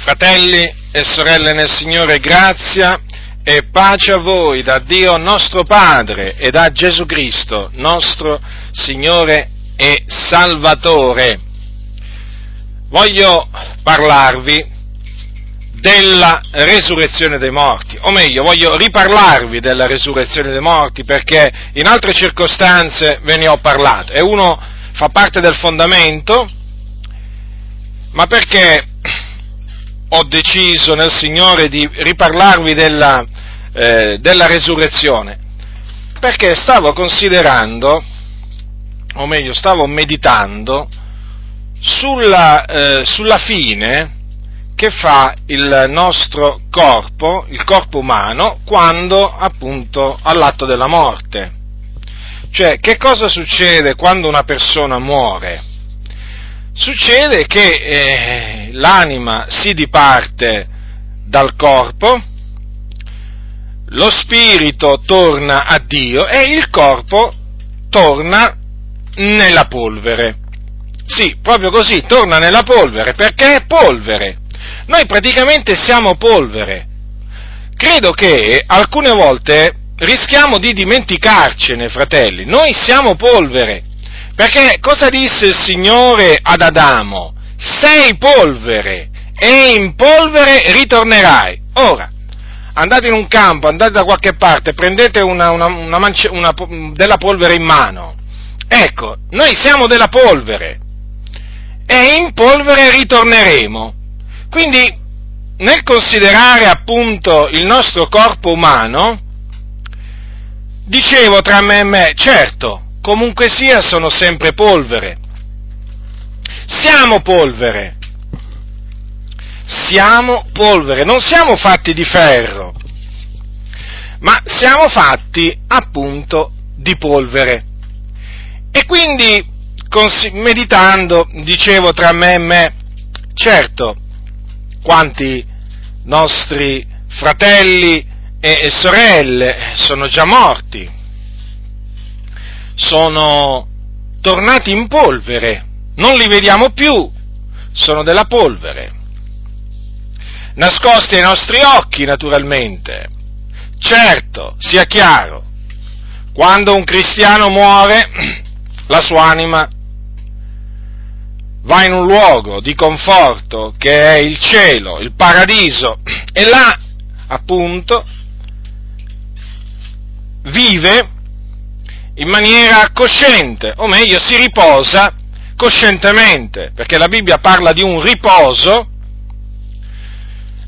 Fratelli e sorelle nel Signore, grazia e pace a voi da Dio nostro Padre e da Gesù Cristo, nostro Signore e Salvatore. Voglio parlarvi della resurrezione dei morti, o meglio, voglio riparlarvi della resurrezione dei morti perché in altre circostanze ve ne ho parlato e uno fa parte del fondamento, ma perché ho deciso nel Signore di riparlarvi della, eh, della resurrezione? Perché stavo considerando, o meglio, stavo meditando sulla, eh, sulla fine che fa il nostro corpo, il corpo umano, quando appunto all'atto della morte. Cioè, che cosa succede quando una persona muore? Succede che eh, l'anima si diparte dal corpo, lo spirito torna a Dio e il corpo torna nella polvere. Sì, proprio così, torna nella polvere, perché è polvere. Noi praticamente siamo polvere. Credo che alcune volte rischiamo di dimenticarcene, fratelli. Noi siamo polvere. Perché cosa disse il Signore ad Adamo? Sei polvere e in polvere ritornerai. Ora, andate in un campo, andate da qualche parte, prendete una, una, una mance, della polvere in mano. Ecco, noi siamo della polvere e in polvere ritorneremo. Quindi, nel considerare appunto il nostro corpo umano, dicevo tra me e me, certo, comunque sia sono sempre polvere. Siamo polvere. Siamo polvere, non siamo fatti di ferro, ma siamo fatti appunto di polvere. E quindi, meditando, dicevo tra me e me, certo, quanti nostri fratelli e sorelle sono già morti, sono tornati in polvere, non li vediamo più, sono della polvere, nascosti ai nostri occhi naturalmente. Certo, sia chiaro, quando un cristiano muore, la sua anima va in un luogo di conforto che è il cielo, il paradiso, e là, appunto, vive in maniera cosciente, o meglio, si riposa coscientemente, perché la Bibbia parla di un riposo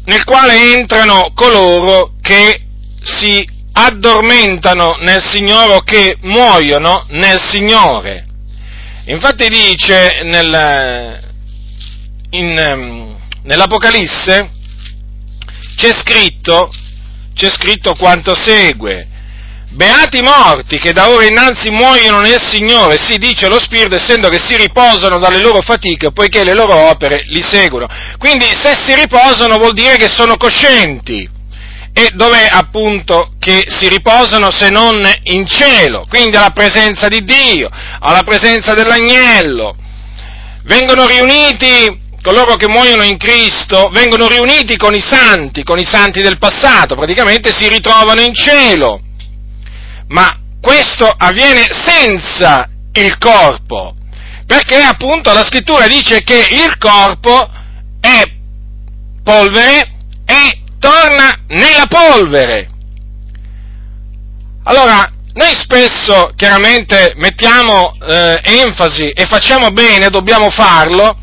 nel quale entrano coloro che si addormentano nel Signore o che muoiono nel Signore. Infatti dice nel, in, ehm, nell'Apocalisse, c'è scritto, c'è scritto quanto segue. Beati i morti che da ora innanzi muoiono nel Signore, si dice lo Spirito, essendo che si riposano dalle loro fatiche, poiché le loro opere li seguono. Quindi se si riposano vuol dire che sono coscienti e dov'è appunto che si riposano se non in cielo, quindi alla presenza di Dio, alla presenza dell'agnello. Vengono riuniti coloro che muoiono in Cristo, vengono riuniti con i santi, con i santi del passato, praticamente si ritrovano in cielo. Ma questo avviene senza il corpo, perché appunto la scrittura dice che il corpo è polvere e torna nella polvere. Allora, noi spesso chiaramente mettiamo eh, enfasi e facciamo bene, dobbiamo farlo,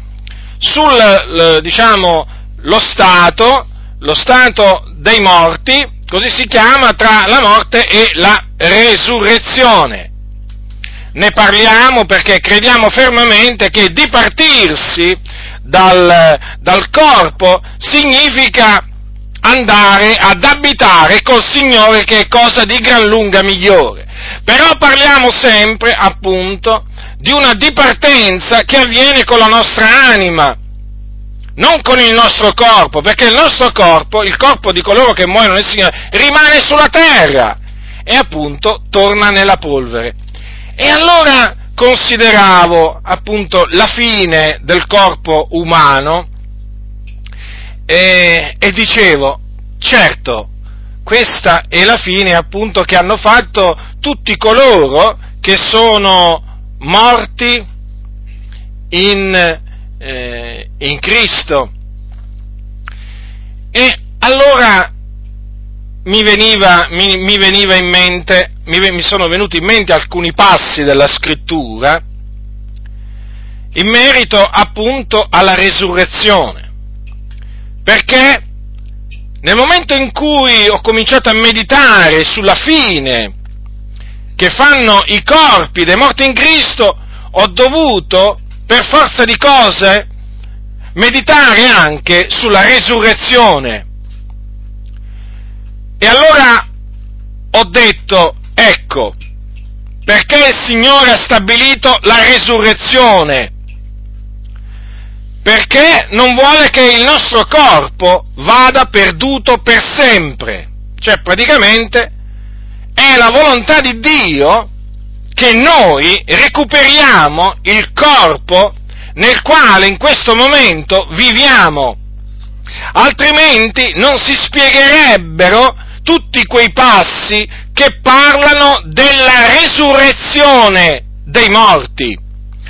sul, diciamo, lo stato, lo stato dei morti, così si chiama, tra la morte e la resurrezione. Ne parliamo perché crediamo fermamente che dipartirsi dal, dal corpo significa andare ad abitare col Signore che è cosa di gran lunga migliore. Però parliamo sempre, appunto, di una dipartenza che avviene con la nostra anima, non con il nostro corpo, perché il nostro corpo, il corpo di coloro che muoiono nel Signore, rimane sulla terra e appunto torna nella polvere. E allora consideravo appunto la fine del corpo umano e, e dicevo, certo, questa è la fine appunto che hanno fatto tutti coloro che sono morti in, eh, in Cristo. E allora mi veniva, mi, mi veniva mente, mi sono venuti in mente alcuni passi della scrittura in merito appunto alla resurrezione. Perché nel momento in cui ho cominciato a meditare sulla fine che fanno i corpi dei morti in Cristo, ho dovuto, per forza di cose, meditare anche sulla resurrezione. E allora ho detto, ecco, perché il Signore ha stabilito la resurrezione? Perché non vuole che il nostro corpo vada perduto per sempre. Cioè, praticamente, è la volontà di Dio che noi recuperiamo il corpo nel quale in questo momento viviamo. Altrimenti non si spiegherebbero tutti quei passi che parlano della resurrezione dei morti.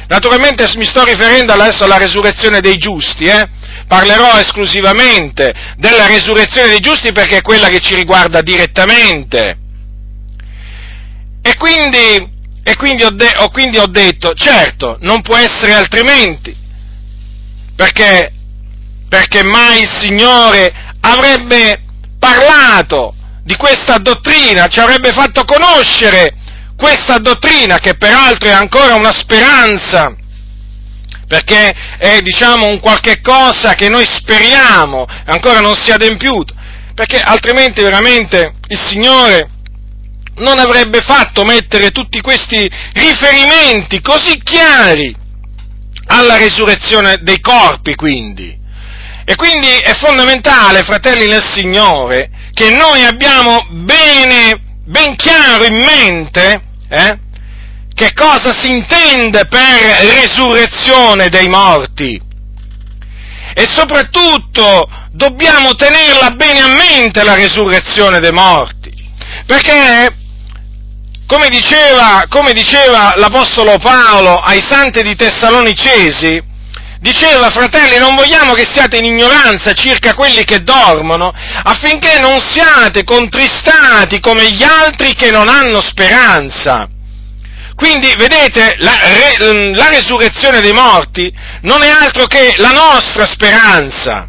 Naturalmente mi sto riferendo adesso alla resurrezione dei giusti, eh? parlerò esclusivamente della resurrezione dei giusti perché è quella che ci riguarda direttamente. E quindi, e quindi, ho, de- ho, quindi ho detto, certo, non può essere altrimenti, perché, perché mai il Signore avrebbe parlato di questa dottrina, ci avrebbe fatto conoscere questa dottrina che peraltro è ancora una speranza, perché è diciamo un qualche cosa che noi speriamo ancora non sia adempiuto, perché altrimenti veramente il Signore non avrebbe fatto mettere tutti questi riferimenti così chiari alla resurrezione dei corpi quindi. E quindi è fondamentale, fratelli nel Signore, che noi abbiamo bene, ben chiaro in mente eh, che cosa si intende per resurrezione dei morti. E soprattutto dobbiamo tenerla bene a mente la resurrezione dei morti, perché come diceva, come diceva l'Apostolo Paolo ai santi di Tessalonicesi, Diceva, fratelli, non vogliamo che siate in ignoranza circa quelli che dormono, affinché non siate contristati come gli altri che non hanno speranza. Quindi, vedete, la, re, la resurrezione dei morti non è altro che la nostra speranza.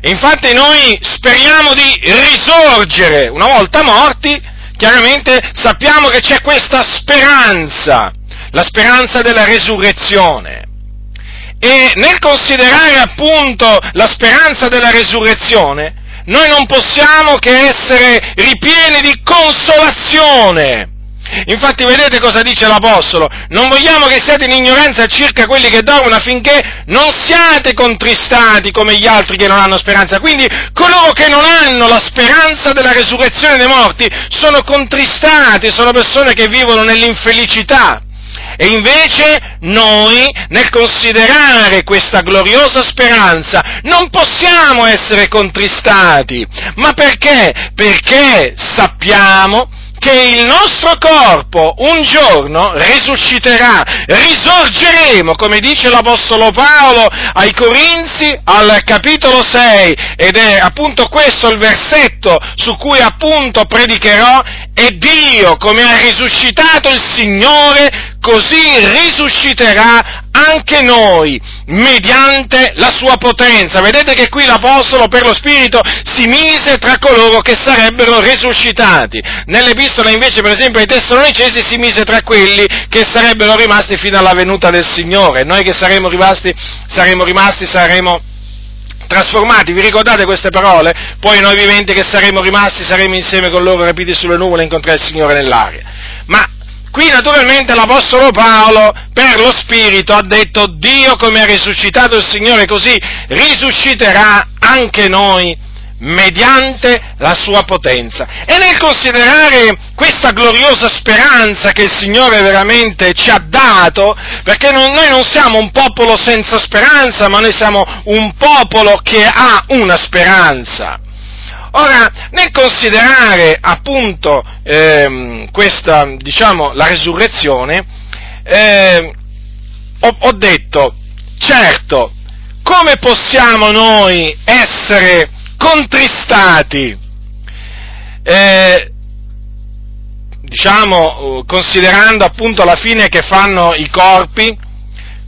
E infatti noi speriamo di risorgere, una volta morti, chiaramente sappiamo che c'è questa speranza, la speranza della resurrezione. E nel considerare appunto la speranza della resurrezione, noi non possiamo che essere ripieni di consolazione. Infatti vedete cosa dice l'Apostolo? Non vogliamo che siate in ignoranza circa quelli che dormono affinché non siate contristati come gli altri che non hanno speranza. Quindi coloro che non hanno la speranza della resurrezione dei morti sono contristati, sono persone che vivono nell'infelicità. E invece noi, nel considerare questa gloriosa speranza, non possiamo essere contristati. Ma perché? Perché sappiamo che il nostro corpo un giorno risusciterà, risorgeremo, come dice l'Apostolo Paolo ai Corinzi al capitolo 6, ed è appunto questo il versetto su cui appunto predicherò, e Dio, come ha risuscitato il Signore, così risusciterà anche noi mediante la sua potenza. Vedete che qui l'Apostolo per lo Spirito si mise tra coloro che sarebbero risuscitati. Nell'Epistola invece, per esempio, ai Tessalonicesi si mise tra quelli che sarebbero rimasti fino alla venuta del Signore. Noi che saremo rimasti, saremo rimasti, saremo trasformati, vi ricordate queste parole? Poi noi viventi che saremo rimasti, saremo insieme con loro rapiti sulle nuvole e incontrare il Signore nell'aria. Ma Qui naturalmente l'Apostolo Paolo per lo Spirito ha detto Dio come ha risuscitato il Signore così risusciterà anche noi mediante la sua potenza. E nel considerare questa gloriosa speranza che il Signore veramente ci ha dato, perché non, noi non siamo un popolo senza speranza, ma noi siamo un popolo che ha una speranza. Ora, nel considerare appunto ehm, questa, diciamo, la resurrezione, eh, ho, ho detto, certo, come possiamo noi essere contristati, eh, diciamo, considerando appunto la fine che fanno i corpi,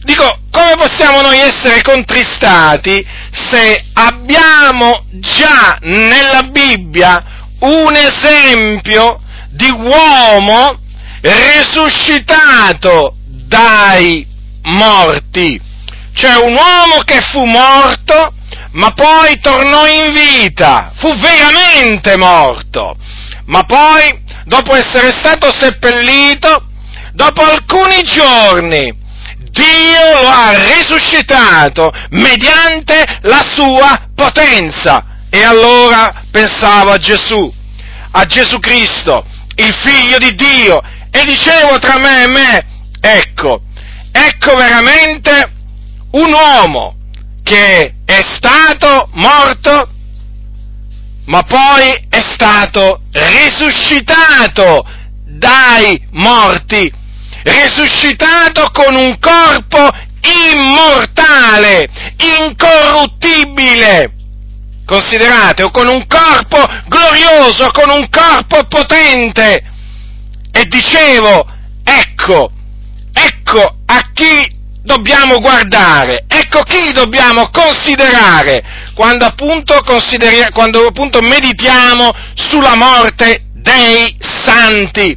dico, come possiamo noi essere contristati se abbiamo già nella Bibbia un esempio di uomo risuscitato dai morti? Cioè un uomo che fu morto ma poi tornò in vita, fu veramente morto, ma poi, dopo essere stato seppellito, dopo alcuni giorni, Dio lo ha risuscitato mediante la sua potenza. E allora pensavo a Gesù, a Gesù Cristo, il figlio di Dio, e dicevo tra me e me, ecco, ecco veramente un uomo che è stato morto, ma poi è stato risuscitato dai morti, risuscitato con un corpo immortale, incorruttibile. Considerate, o con un corpo glorioso, con un corpo potente. E dicevo, ecco, ecco a chi dobbiamo guardare, ecco chi dobbiamo considerare quando appunto, quando appunto meditiamo sulla morte dei santi.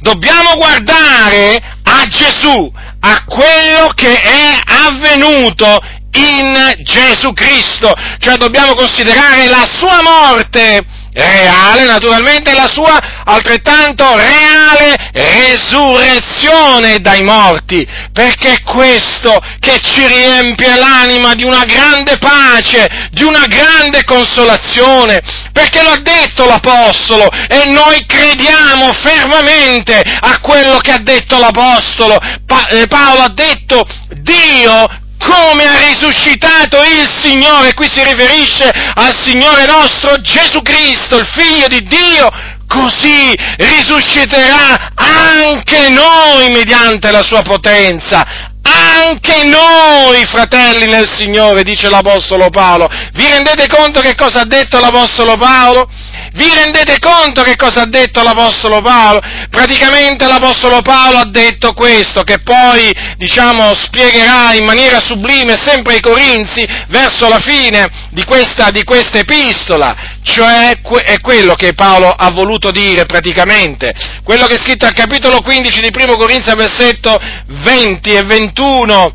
Dobbiamo guardare a Gesù, a quello che è avvenuto in Gesù Cristo, cioè dobbiamo considerare la sua morte reale, naturalmente la sua altrettanto reale resurrezione dai morti, perché è questo che ci riempie l'anima di una grande pace, di una grande consolazione, perché lo ha detto l'Apostolo e noi crediamo fermamente a quello che ha detto l'Apostolo. Pa- eh, Paolo ha detto Dio come ha risuscitato il Signore, qui si riferisce al Signore nostro Gesù Cristo, il Figlio di Dio, così risusciterà anche noi mediante la sua potenza. Anche noi, fratelli nel Signore, dice l'Apostolo Paolo. Vi rendete conto che cosa ha detto l'Apostolo Paolo? Vi rendete conto che cosa ha detto l'Apostolo Paolo? Praticamente l'Apostolo Paolo ha detto questo, che poi, diciamo, spiegherà in maniera sublime sempre ai Corinzi verso la fine di questa, di questa epistola, cioè è quello che Paolo ha voluto dire praticamente, quello che è scritto al capitolo 15 di Primo Corinzi, versetto 20 e 21,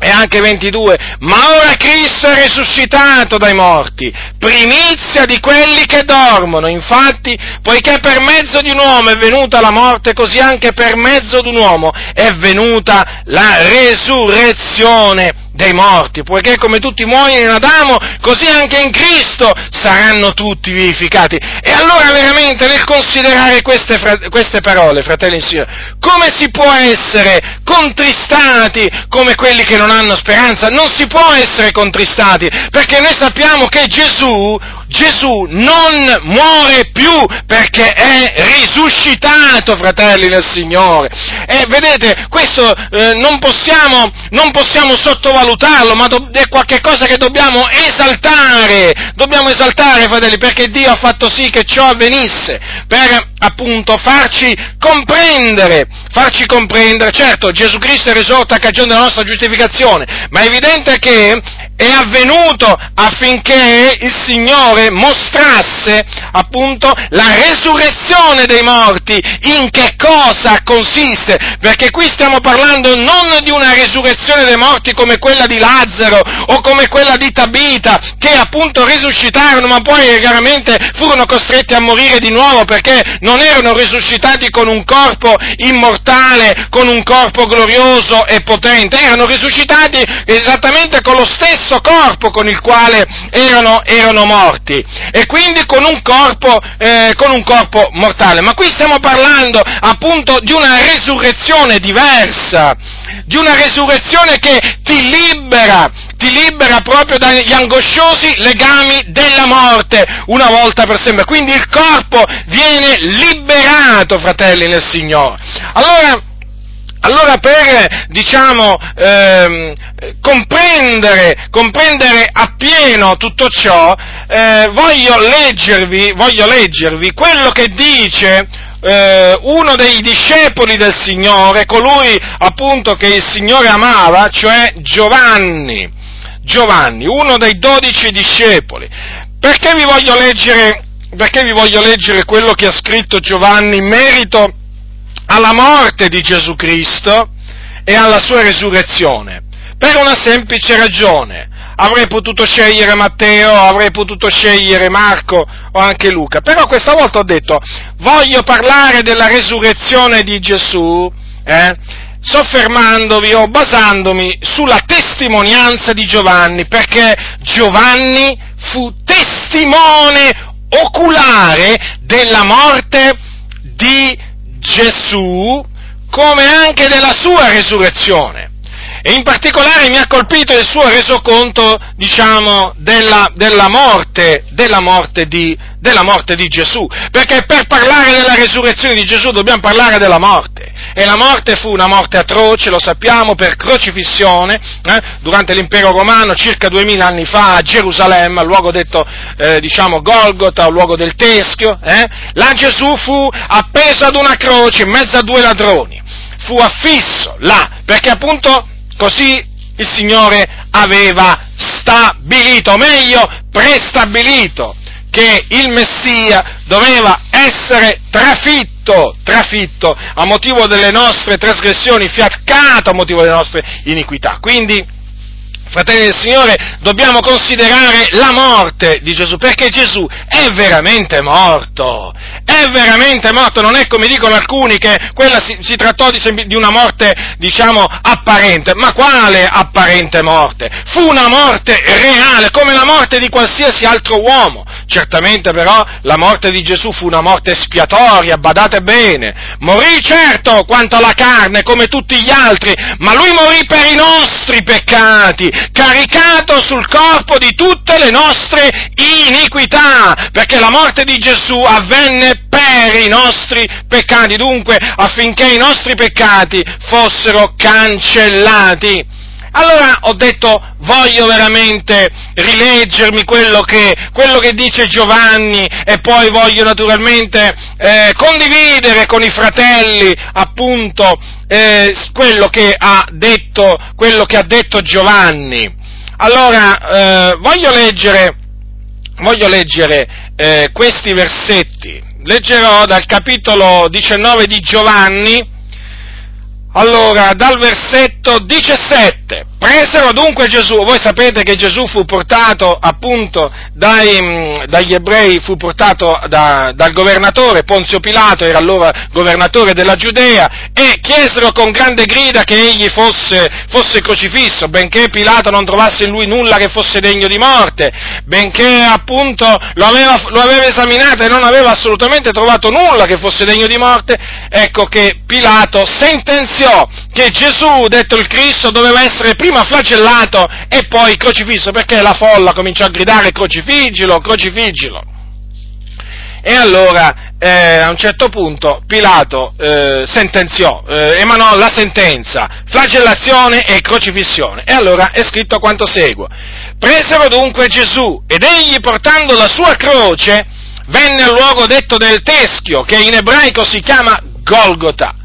e anche 22, ma ora Cristo è risuscitato dai morti, primizia di quelli che dormono, infatti, poiché per mezzo di un uomo è venuta la morte, così anche per mezzo di un uomo è venuta la resurrezione dei morti, poiché come tutti muoiono in Adamo, così anche in Cristo saranno tutti vivificati. E allora veramente nel considerare queste, queste parole, fratelli e signori, come si può essere contristati come quelli che non hanno speranza? Non si può essere contristati, perché noi sappiamo che Gesù Gesù non muore più perché è risuscitato, fratelli nel Signore. E vedete, questo eh, non, possiamo, non, possiamo, sottovalutarlo, ma do- è qualcosa che dobbiamo esaltare. Dobbiamo esaltare, fratelli, perché Dio ha fatto sì che ciò avvenisse, per appunto farci comprendere, farci comprendere. Certo, Gesù Cristo è risorto a cagione della nostra giustificazione, ma è evidente che è avvenuto affinché il Signore mostrasse appunto la resurrezione dei morti, in che cosa consiste, perché qui stiamo parlando non di una resurrezione dei morti come quella di Lazzaro o come quella di Tabita, che appunto risuscitarono ma poi chiaramente furono costretti a morire di nuovo perché non erano risuscitati con un corpo immortale, con un corpo glorioso e potente, erano risuscitati esattamente con lo stesso stesso corpo con il quale erano, erano morti e quindi con un, corpo, eh, con un corpo mortale. Ma qui stiamo parlando appunto di una resurrezione diversa, di una resurrezione che ti libera, ti libera proprio dagli angosciosi legami della morte, una volta per sempre. Quindi il corpo viene liberato, fratelli nel Signore. Allora, allora per, diciamo, ehm, comprendere, comprendere, appieno tutto ciò, eh, voglio, leggervi, voglio leggervi quello che dice eh, uno dei discepoli del Signore, colui appunto che il Signore amava, cioè Giovanni. Giovanni, uno dei dodici discepoli. Perché vi voglio leggere, vi voglio leggere quello che ha scritto Giovanni in merito alla morte di Gesù Cristo e alla sua resurrezione, per una semplice ragione. Avrei potuto scegliere Matteo, avrei potuto scegliere Marco o anche Luca, però questa volta ho detto voglio parlare della resurrezione di Gesù, eh, soffermandovi o basandomi sulla testimonianza di Giovanni, perché Giovanni fu testimone oculare della morte di Gesù come anche della sua resurrezione. E in particolare mi ha colpito il suo resoconto, diciamo, della, della, morte, della, morte di, della morte di Gesù. Perché per parlare della resurrezione di Gesù dobbiamo parlare della morte. E la morte fu una morte atroce, lo sappiamo, per crocifissione, eh, durante l'impero romano, circa duemila anni fa, a Gerusalemme, al luogo detto, eh, diciamo, Golgota, al luogo del Teschio. Eh. Là Gesù fu appeso ad una croce in mezzo a due ladroni. Fu affisso là, perché appunto così il Signore aveva stabilito, o meglio, prestabilito, che il Messia doveva essere trafitto, trafitto a motivo delle nostre trasgressioni, fiaccato a motivo delle nostre iniquità. Quindi, fratelli del Signore, dobbiamo considerare la morte di Gesù, perché Gesù è veramente morto, è veramente morto, non è come dicono alcuni che quella si, si trattò di, di, una morte, diciamo, apparente, ma quale apparente morte? Fu una morte reale, come la morte di qualsiasi altro uomo. Certamente però la morte di Gesù fu una morte espiatoria, badate bene, morì certo quanto alla carne come tutti gli altri, ma lui morì per i nostri peccati, caricato sul corpo di tutte le nostre iniquità, perché la morte di Gesù avvenne per i nostri peccati, dunque affinché i nostri peccati fossero cancellati. Allora ho detto, voglio veramente rileggermi quello che, quello che dice Giovanni e poi voglio naturalmente eh, condividere con i fratelli appunto eh, quello, che detto, quello, che ha detto, Giovanni. Allora, eh, voglio leggere, voglio leggere eh, questi versetti. Leggerò dal capitolo 19 di Giovanni, allora, dal versetto 17, presero dunque Gesù, voi sapete che Gesù fu portato appunto dai, mm, dagli ebrei, fu portato da, dal governatore, Ponzio Pilato era allora governatore della Giudea, e chiesero con grande grida che egli fosse, fosse crocifisso, benché Pilato non trovasse in lui nulla che fosse degno di morte, benché appunto lo aveva, lo aveva esaminato e non aveva assolutamente trovato nulla che fosse degno di morte, ecco che Pilato sentenziò che Gesù, detto il Cristo, doveva essere prima flagellato e poi crocifisso, perché la folla cominciò a gridare crocifiggilo, crocifiggilo. E allora, eh, a un certo punto, Pilato eh, sentenziò, eh, emanò la sentenza, flagellazione e crocifissione. E allora è scritto quanto segue. Presero dunque Gesù ed egli portando la sua croce venne al luogo detto del teschio, che in ebraico si chiama Golgota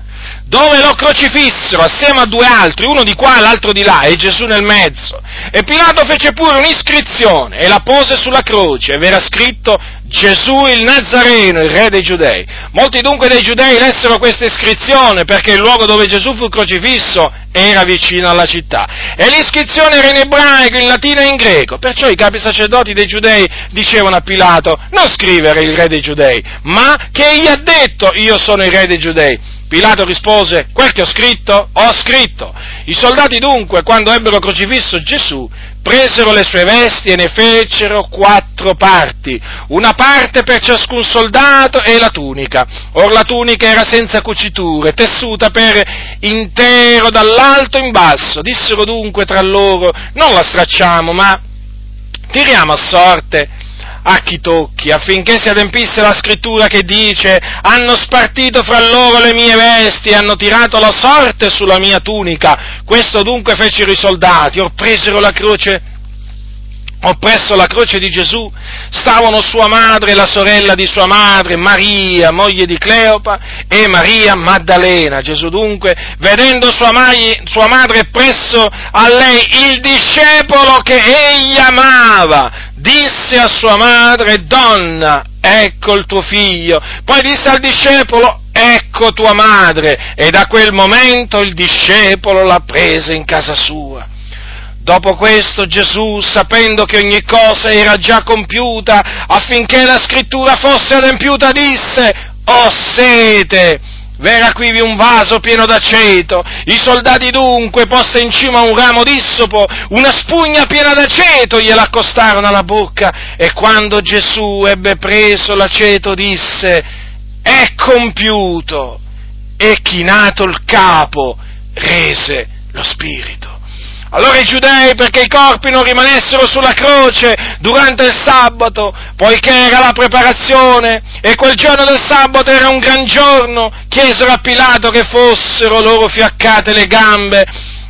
dove lo crocifissero assieme a due altri, uno di qua e l'altro di là, e Gesù nel mezzo. E Pilato fece pure un'iscrizione e la pose sulla croce, ed era scritto Gesù il Nazareno, il re dei giudei. Molti dunque dei giudei lessero questa iscrizione perché il luogo dove Gesù fu crocifisso era vicino alla città. E l'iscrizione era in ebraico, in latino e in greco. Perciò i capi sacerdoti dei giudei dicevano a Pilato non scrivere il re dei giudei, ma che egli ha detto io sono il re dei giudei. Pilato rispose, quel che ho scritto, ho scritto. I soldati dunque, quando ebbero crocifisso Gesù, presero le sue vesti e ne fecero quattro parti, una parte per ciascun soldato e la tunica. Or la tunica era senza cuciture, tessuta per intero dall'alto in basso. Dissero dunque tra loro, non la stracciamo, ma tiriamo a sorte a chi tocchi, affinché si adempisse la scrittura che dice, hanno spartito fra loro le mie vesti hanno tirato la sorte sulla mia tunica. Questo dunque fecero i soldati, or presero la croce oppresso la croce di Gesù, stavano sua madre e la sorella di sua madre, Maria, moglie di Cleopa, e Maria Maddalena. Gesù dunque, vedendo sua, mai, sua madre presso a lei il discepolo che egli amava, disse a sua madre, donna, ecco il tuo figlio. Poi disse al discepolo, ecco tua madre. E da quel momento il discepolo la prese in casa sua. Dopo questo Gesù, sapendo che ogni cosa era già compiuta, affinché la scrittura fosse adempiuta, disse, ho sete, v'era quivi un vaso pieno d'aceto, i soldati dunque, posta in cima a un ramo d'issopo, una spugna piena d'aceto gliela accostarono alla bocca, e quando Gesù ebbe preso l'aceto disse, è compiuto, e chinato il capo, rese lo spirito. Allora i giudei, perché i corpi non rimanessero sulla croce durante il sabato, poiché era la preparazione e quel giorno del sabato era un gran giorno, chiesero a Pilato che fossero loro fiaccate le gambe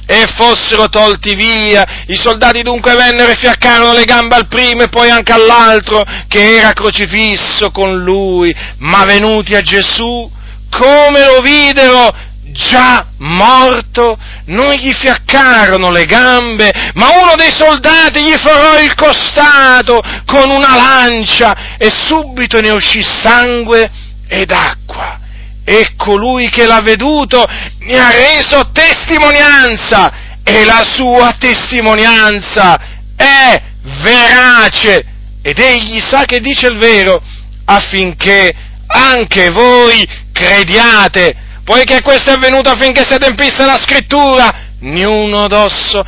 e fossero tolti via. I soldati dunque vennero e fiaccarono le gambe al primo e poi anche all'altro che era crocifisso con lui, ma venuti a Gesù, come lo videro, già morto, non gli fiaccarono le gambe, ma uno dei soldati gli farò il costato con una lancia e subito ne uscì sangue ed acqua. E colui che l'ha veduto ne ha reso testimonianza e la sua testimonianza è verace ed egli sa che dice il vero affinché anche voi crediate poiché questo è avvenuto affinché si adempisse la scrittura, niuno d'osso,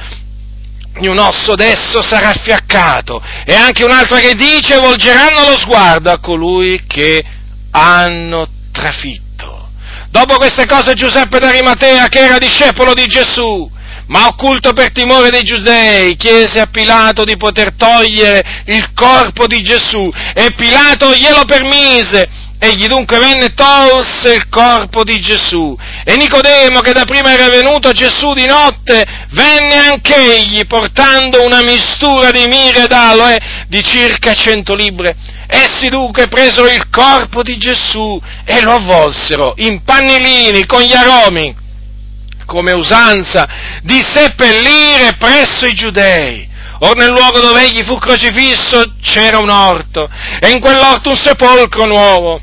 un osso d'esso sarà fiaccato. E anche un'altra che dice, volgeranno lo sguardo a colui che hanno trafitto. Dopo queste cose Giuseppe d'Arimatea, che era discepolo di Gesù, ma occulto per timore dei giudei, chiese a Pilato di poter togliere il corpo di Gesù e Pilato glielo permise Egli dunque venne e tolse il corpo di Gesù. E Nicodemo, che da prima era venuto a Gesù di notte, venne anch'egli portando una mistura di mire ed aloe di circa cento libre. Essi dunque presero il corpo di Gesù e lo avvolsero in pannilini con gli aromi, come usanza di seppellire presso i giudei. Or nel luogo dove egli fu crocifisso c'era un orto, e in quell'orto un sepolcro nuovo,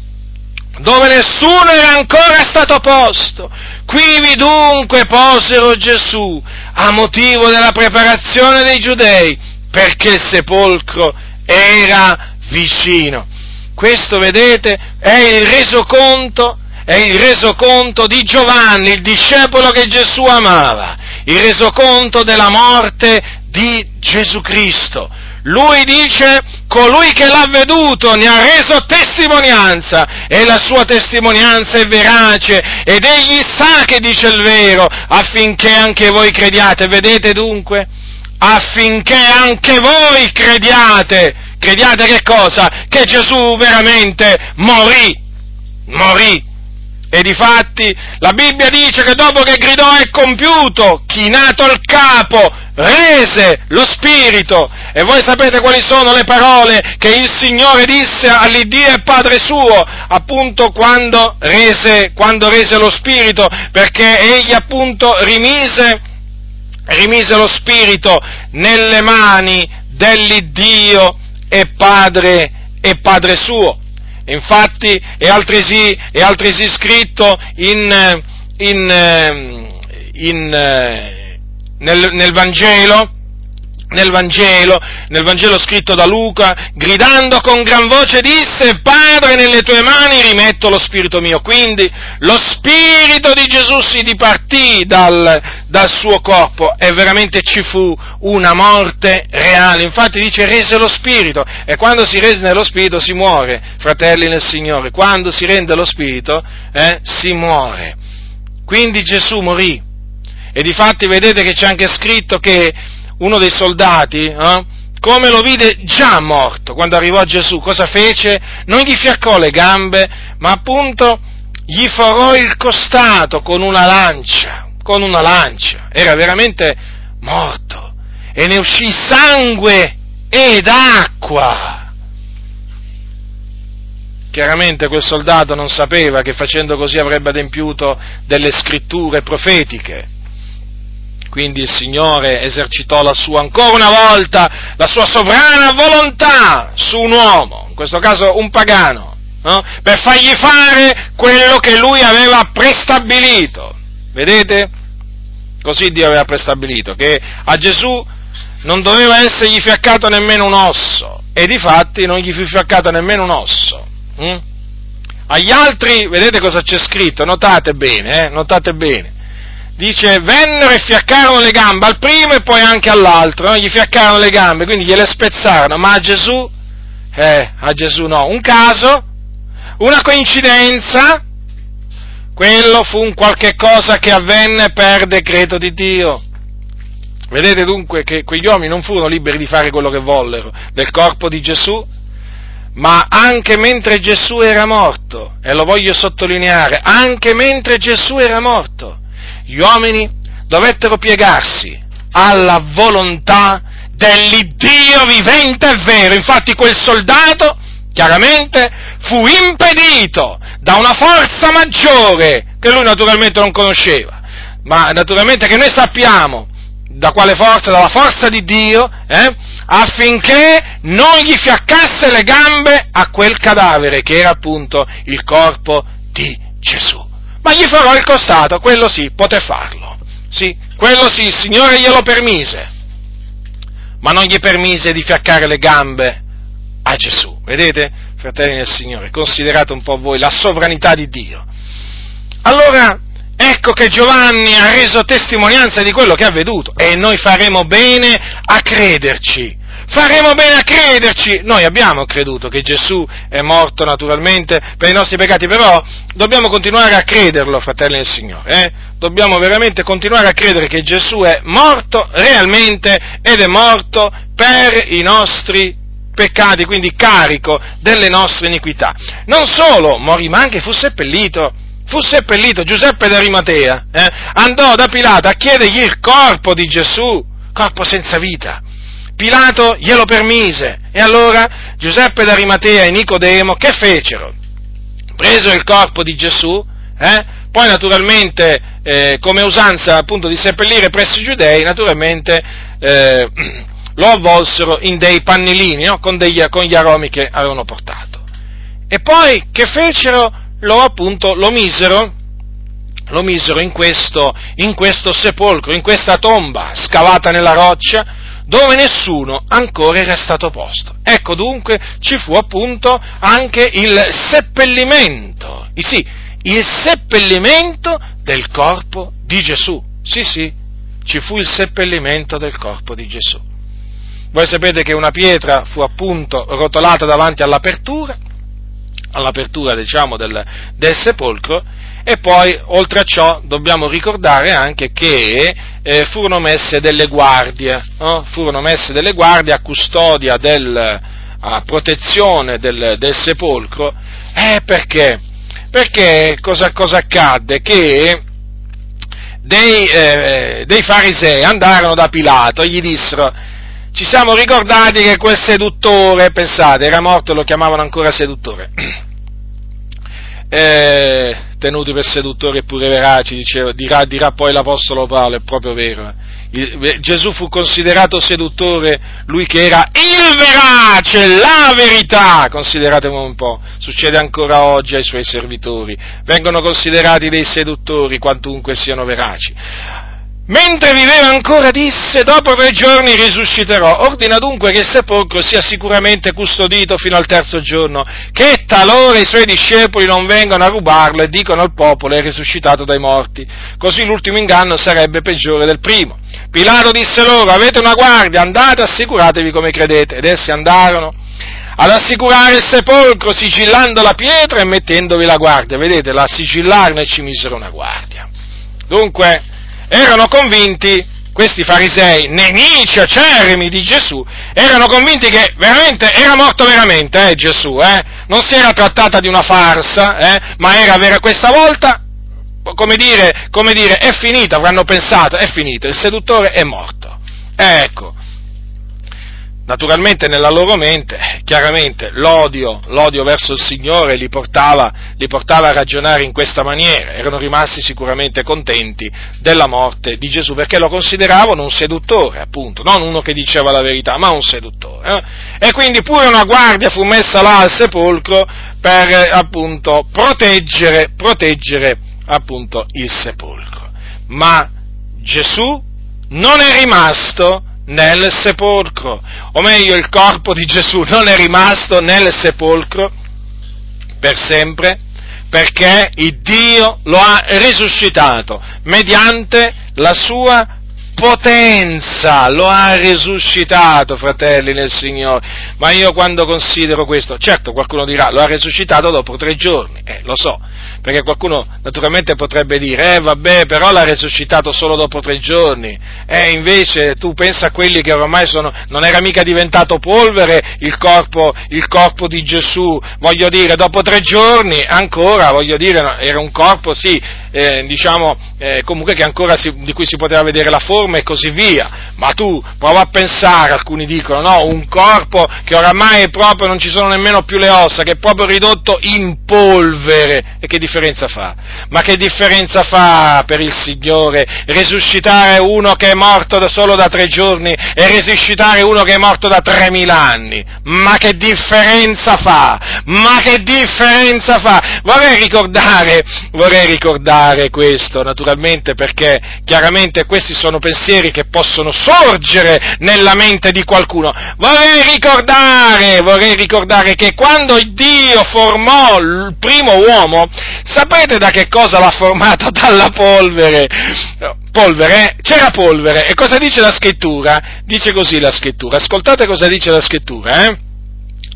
dove nessuno era ancora stato posto. Quivi dunque posero Gesù a motivo della preparazione dei giudei, perché il sepolcro era vicino. Questo, vedete, è il resoconto, è il resoconto di Giovanni, il discepolo che Gesù amava, il resoconto della morte di Gesù Cristo. Lui dice, colui che l'ha veduto ne ha reso testimonianza e la sua testimonianza è verace ed egli sa che dice il vero affinché anche voi crediate. Vedete dunque? Affinché anche voi crediate. Crediate che cosa? Che Gesù veramente morì. Morì e difatti la Bibbia dice che dopo che gridò è compiuto, chinato il capo, rese lo spirito. E voi sapete quali sono le parole che il Signore disse all'Iddio e Padre suo, appunto quando rese, quando rese lo spirito, perché egli appunto rimise, rimise lo spirito nelle mani dell'Iddio e Padre, e Padre suo. Infatti è altresì, è altresì scritto in, in, in, nel, nel, Vangelo, nel Vangelo, nel Vangelo scritto da Luca, gridando con gran voce disse, Padre, nelle tue mani rimetto lo spirito mio. Quindi lo spirito di Gesù si dipartì dal, dal suo corpo e veramente ci fu una morte reale. Infatti dice rese lo spirito e quando si rese nello spirito si muore, fratelli nel Signore. Quando si rende lo spirito eh, si muore. Quindi Gesù morì. E difatti vedete che c'è anche scritto che uno dei soldati, eh, come lo vide già morto quando arrivò a Gesù, cosa fece? Non gli fiaccò le gambe, ma appunto gli forò il costato con una lancia, con una lancia, era veramente morto e ne uscì sangue ed acqua. Chiaramente quel soldato non sapeva che facendo così avrebbe adempiuto delle scritture profetiche quindi il Signore esercitò la sua, ancora una volta, la sua sovrana volontà su un uomo, in questo caso un pagano, no? per fargli fare quello che lui aveva prestabilito. Vedete? Così Dio aveva prestabilito, che a Gesù non doveva essergli fiaccato nemmeno un osso, e di fatti non gli fu fiaccato nemmeno un osso. Hm? Agli altri, vedete cosa c'è scritto? Notate bene, eh? notate bene dice, vennero e fiaccarono le gambe al primo e poi anche all'altro, no? gli fiaccarono le gambe, quindi gliele spezzarono, ma a Gesù, eh, a Gesù no, un caso, una coincidenza, quello fu un qualche cosa che avvenne per decreto di Dio. Vedete dunque che quegli uomini non furono liberi di fare quello che vollero del corpo di Gesù, ma anche mentre Gesù era morto, e lo voglio sottolineare, anche mentre Gesù era morto, gli uomini dovettero piegarsi alla volontà dell'Iddio vivente e vero. Infatti quel soldato chiaramente fu impedito da una forza maggiore che lui naturalmente non conosceva, ma naturalmente che noi sappiamo da quale forza, dalla forza di Dio, eh, affinché non gli fiaccasse le gambe a quel cadavere che era appunto il corpo di Gesù ma gli farò il costato, quello sì, poté farlo. Sì, quello sì, il Signore glielo permise, ma non gli permise di fiaccare le gambe a Gesù. Vedete, fratelli del Signore, considerate un po' voi la sovranità di Dio. Allora, ecco che Giovanni ha reso testimonianza di quello che ha veduto e noi faremo bene a crederci faremo bene a crederci. Noi abbiamo creduto che Gesù è morto naturalmente per i nostri peccati, però dobbiamo continuare a crederlo, fratelli del Signore. Eh? Dobbiamo veramente continuare a credere che Gesù è morto realmente ed è morto per i nostri peccati, quindi carico delle nostre iniquità. Non solo morì, ma anche fu seppellito. Fu seppellito Giuseppe d'Arimatea, eh? andò da Pilato a chiedergli il corpo di Gesù, corpo senza vita. Pilato glielo permise. E allora Giuseppe d'Arimatea e Nicodemo che fecero? Presero il corpo di Gesù, eh? poi naturalmente eh, come usanza appunto di seppellire presso i giudei, naturalmente eh, lo avvolsero in dei pannellini no? con, degli, con gli aromi che avevano portato. E poi che fecero? Lo appunto lo misero lo misero in questo, in questo sepolcro, in questa tomba scavata nella roccia, dove nessuno ancora era stato posto. Ecco dunque ci fu appunto anche il seppellimento, sì, il seppellimento del corpo di Gesù. Sì, sì, ci fu il seppellimento del corpo di Gesù. Voi sapete che una pietra fu appunto rotolata davanti all'apertura, all'apertura diciamo del, del sepolcro, e poi, oltre a ciò, dobbiamo ricordare anche che eh, furono messe delle guardie, no? furono messe delle guardie a custodia, del, a protezione del, del sepolcro. Eh, perché? Perché cosa, cosa accadde? Che dei, eh, dei farisei andarono da Pilato e gli dissero ci siamo ricordati che quel seduttore, pensate, era morto e lo chiamavano ancora seduttore. Eh, tenuti per seduttori e pure veraci, diceva, dirà, dirà, poi l'Apostolo Paolo, è proprio vero. Il, Gesù fu considerato seduttore, lui che era il verace, la verità, consideratelo un po', succede ancora oggi ai suoi servitori, vengono considerati dei seduttori quantunque siano veraci. Mentre viveva ancora disse, dopo tre giorni risusciterò. Ordina dunque che il sepolcro sia sicuramente custodito fino al terzo giorno, che talora i suoi discepoli non vengano a rubarlo e dicono al popolo è risuscitato dai morti. Così l'ultimo inganno sarebbe peggiore del primo. Pilato disse loro, avete una guardia, andate, assicuratevi come credete. Ed essi andarono ad assicurare il sepolcro, sigillando la pietra e mettendovi la guardia. Vedete, la sigillarono e ci misero una guardia. Dunque, erano convinti, questi farisei, nemici acerrimi di Gesù, erano convinti che veramente era morto veramente eh, Gesù, eh? non si era trattata di una farsa, eh? ma era vera questa volta, come dire, come dire, è finita, avranno pensato, è finito, il seduttore è morto. Ecco, Naturalmente nella loro mente, chiaramente, l'odio, l'odio verso il Signore li portava, li portava, a ragionare in questa maniera, erano rimasti sicuramente contenti della morte di Gesù, perché lo consideravano un seduttore, appunto, non uno che diceva la verità, ma un seduttore. Eh? E quindi pure una guardia fu messa là al sepolcro per, appunto, proteggere, proteggere, appunto, il sepolcro. Ma Gesù non è rimasto nel sepolcro, o meglio il corpo di Gesù non è rimasto nel sepolcro per sempre, perché il Dio lo ha risuscitato mediante la sua potenza, lo ha risuscitato, fratelli nel Signore. Ma io quando considero questo, certo qualcuno dirà, lo ha risuscitato dopo tre giorni, eh, lo so, perché qualcuno naturalmente potrebbe dire, eh vabbè, però l'ha risuscitato solo dopo tre giorni, eh, invece tu pensa a quelli che ormai sono, non era mica diventato polvere il corpo, il corpo di Gesù, voglio dire, dopo tre giorni ancora, voglio dire, era un corpo, sì, eh, diciamo, eh, comunque che ancora si, di cui si poteva vedere la forma e così via, ma tu prova a pensare, alcuni dicono, no, un corpo che oramai proprio non ci sono nemmeno più le ossa, che è proprio ridotto in polvere, e che differenza fa? Ma che differenza fa per il Signore risuscitare uno che è morto da solo da tre giorni e risuscitare uno che è morto da tremila anni? Ma che differenza fa? Ma che differenza fa? Vorrei ricordare, vorrei ricordare fare questo, naturalmente, perché chiaramente questi sono pensieri che possono sorgere nella mente di qualcuno. Vorrei ricordare, vorrei ricordare che quando Dio formò il primo uomo, sapete da che cosa l'ha formato? Dalla polvere. Polvere, c'era polvere. E cosa dice la scrittura? Dice così la scrittura. Ascoltate cosa dice la scrittura, eh?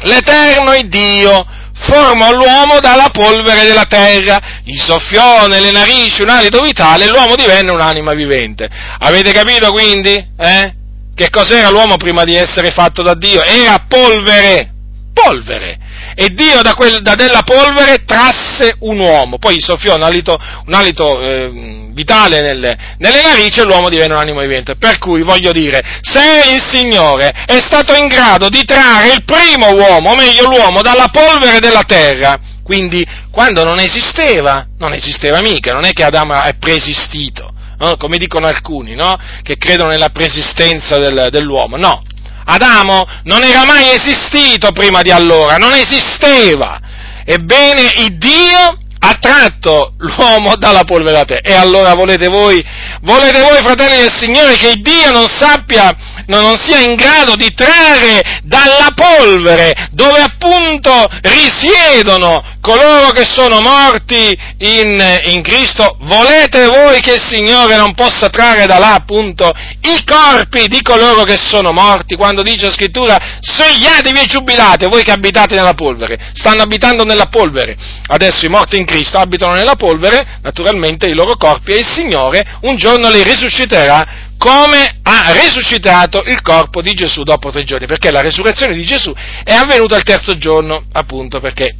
L'Eterno Dio formò l'uomo dalla polvere della terra, gli soffiò nelle narici un alito vitale e l'uomo divenne un'anima vivente. Avete capito quindi? Eh? Che cos'era l'uomo prima di essere fatto da Dio? Era polvere, polvere e Dio da, quel, da, della polvere trasse un uomo, poi soffiò un alito, un alito eh, vitale nelle, nelle, narici e l'uomo divenne un animo vivente. Per cui voglio dire, se il Signore è stato in grado di trarre il primo uomo, o meglio l'uomo, dalla polvere della terra, quindi quando non esisteva, non esisteva mica, non è che Adamo è preesistito. No? come dicono alcuni, no? che credono nella preesistenza del, dell'uomo. No, Adamo non era mai esistito prima di allora, non esisteva. Ebbene, il Dio ha tratto l'uomo dalla polvere della terra. E allora volete voi, volete voi, fratelli del Signore, che Dio non sappia, non sia in grado di trarre dalla polvere, dove appunto risiedono coloro che sono morti in, in, Cristo, volete voi che il Signore non possa trarre da là appunto i corpi di coloro che sono morti, quando dice la scrittura, svegliatevi e giubilate, voi che abitate nella polvere, stanno abitando nella polvere, adesso i morti in Cristo abitano nella polvere, naturalmente i loro corpi e il Signore un giorno li risusciterà come ha risuscitato il corpo di Gesù dopo tre giorni, perché la risurrezione di Gesù è avvenuta il terzo giorno, appunto perché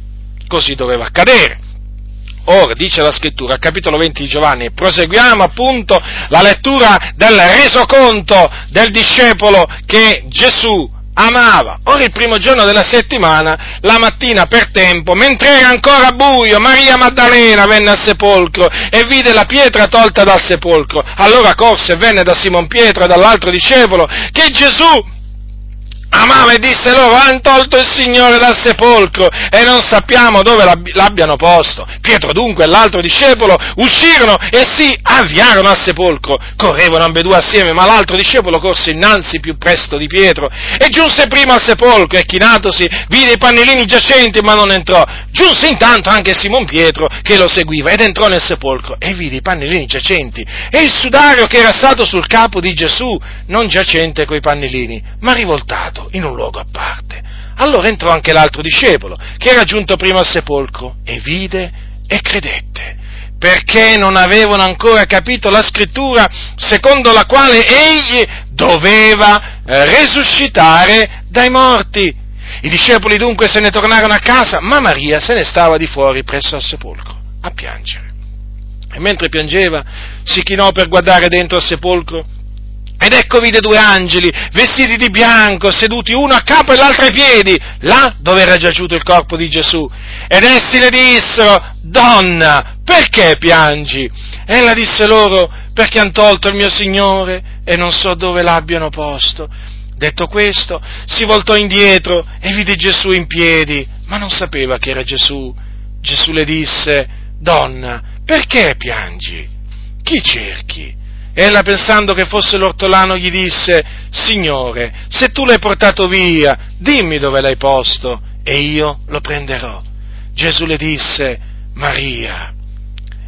così doveva accadere. Ora, dice la scrittura, capitolo 20 di Giovanni, proseguiamo appunto la lettura del resoconto del discepolo che Gesù amava. Ora il primo giorno della settimana, la mattina per tempo, mentre era ancora buio, Maria Maddalena venne al sepolcro e vide la pietra tolta dal sepolcro. Allora corse e venne da Simon Pietro e dall'altro discepolo che Gesù amava e disse loro, hanno tolto il Signore dal sepolcro e non sappiamo dove l'abbiano posto. Pietro dunque e l'altro discepolo uscirono e si avviarono al sepolcro. Correvano ambedue assieme, ma l'altro discepolo corse innanzi più presto di Pietro e giunse prima al sepolcro e chinatosi vide i pannellini giacenti ma non entrò. Giunse intanto anche Simon Pietro che lo seguiva ed entrò nel sepolcro e vide i pannellini giacenti e il sudario che era stato sul capo di Gesù, non giacente coi pannellini, ma rivoltato in un luogo a parte. Allora entrò anche l'altro discepolo, che era giunto prima al sepolcro, e vide e credette, perché non avevano ancora capito la scrittura secondo la quale egli doveva eh, resuscitare dai morti. I discepoli dunque se ne tornarono a casa, ma Maria se ne stava di fuori presso al sepolcro a piangere. E mentre piangeva si chinò per guardare dentro al sepolcro ed ecco vide due angeli, vestiti di bianco, seduti uno a capo e l'altro ai piedi, là dove era giaciuto il corpo di Gesù. Ed essi le dissero, donna, perché piangi? Ella disse loro, perché han tolto il mio Signore e non so dove l'abbiano posto. Detto questo, si voltò indietro e vide Gesù in piedi, ma non sapeva che era Gesù. Gesù le disse, donna, perché piangi? Chi cerchi? Ella pensando che fosse l'ortolano gli disse, Signore, se tu l'hai portato via, dimmi dove l'hai posto e io lo prenderò. Gesù le disse, Maria.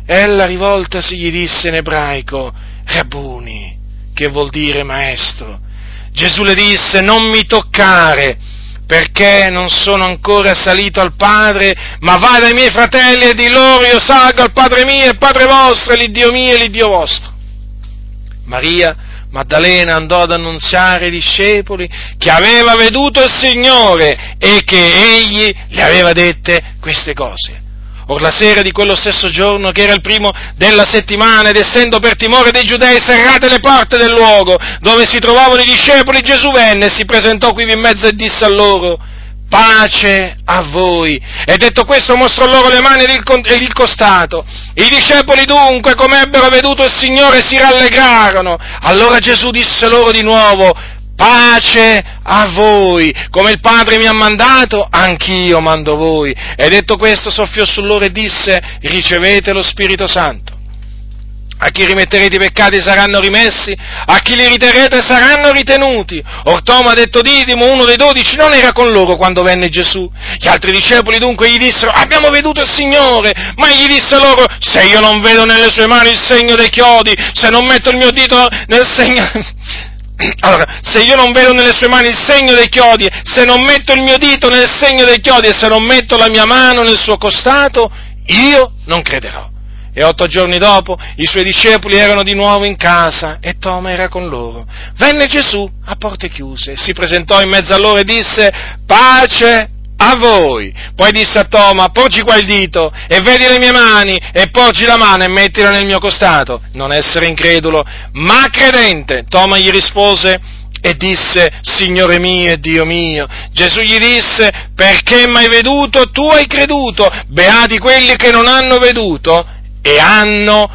Ella rivoltasi gli disse in ebraico, Rabuni, che vuol dire maestro. Gesù le disse, non mi toccare, perché non sono ancora salito al Padre, ma vai dai miei fratelli e di loro io salgo al Padre mio e Padre vostro, l'Iddio mio e l'Iddio vostro. Maria Maddalena andò ad annunziare ai discepoli che aveva veduto il Signore e che egli le aveva dette queste cose. Or la sera di quello stesso giorno, che era il primo della settimana, ed essendo per timore dei giudei serrate le porte del luogo dove si trovavano i discepoli, Gesù venne e si presentò qui in mezzo e disse a loro, pace a voi. E detto questo mostrò loro le mani e il costato. I discepoli dunque, come ebbero veduto il Signore, si rallegrarono. Allora Gesù disse loro di nuovo, pace a voi, come il Padre mi ha mandato, anch'io mando voi. E detto questo soffiò su loro e disse, ricevete lo Spirito Santo. A chi rimetterete i peccati saranno rimessi, a chi li riterrete saranno ritenuti. Ortoma, detto Didimo, uno dei dodici, non era con loro quando venne Gesù. Gli altri discepoli dunque gli dissero, abbiamo veduto il Signore, ma egli disse loro, se io non vedo nelle sue mani il segno dei chiodi, se non metto il mio dito nel segno... Allora, se io non vedo nelle sue mani il segno dei chiodi, se non metto il mio dito nel segno dei chiodi e se non metto la mia mano nel suo costato, io non crederò. E otto giorni dopo i suoi discepoli erano di nuovo in casa e Toma era con loro. Venne Gesù a porte chiuse, si presentò in mezzo a loro e disse pace a voi. Poi disse a Toma, porgi qua il dito e vedi le mie mani e porgi la mano e mettila nel mio costato. Non essere incredulo, ma credente. Toma gli rispose e disse, Signore mio e Dio mio. Gesù gli disse, perché mi hai veduto, tu hai creduto. Beati quelli che non hanno veduto e hanno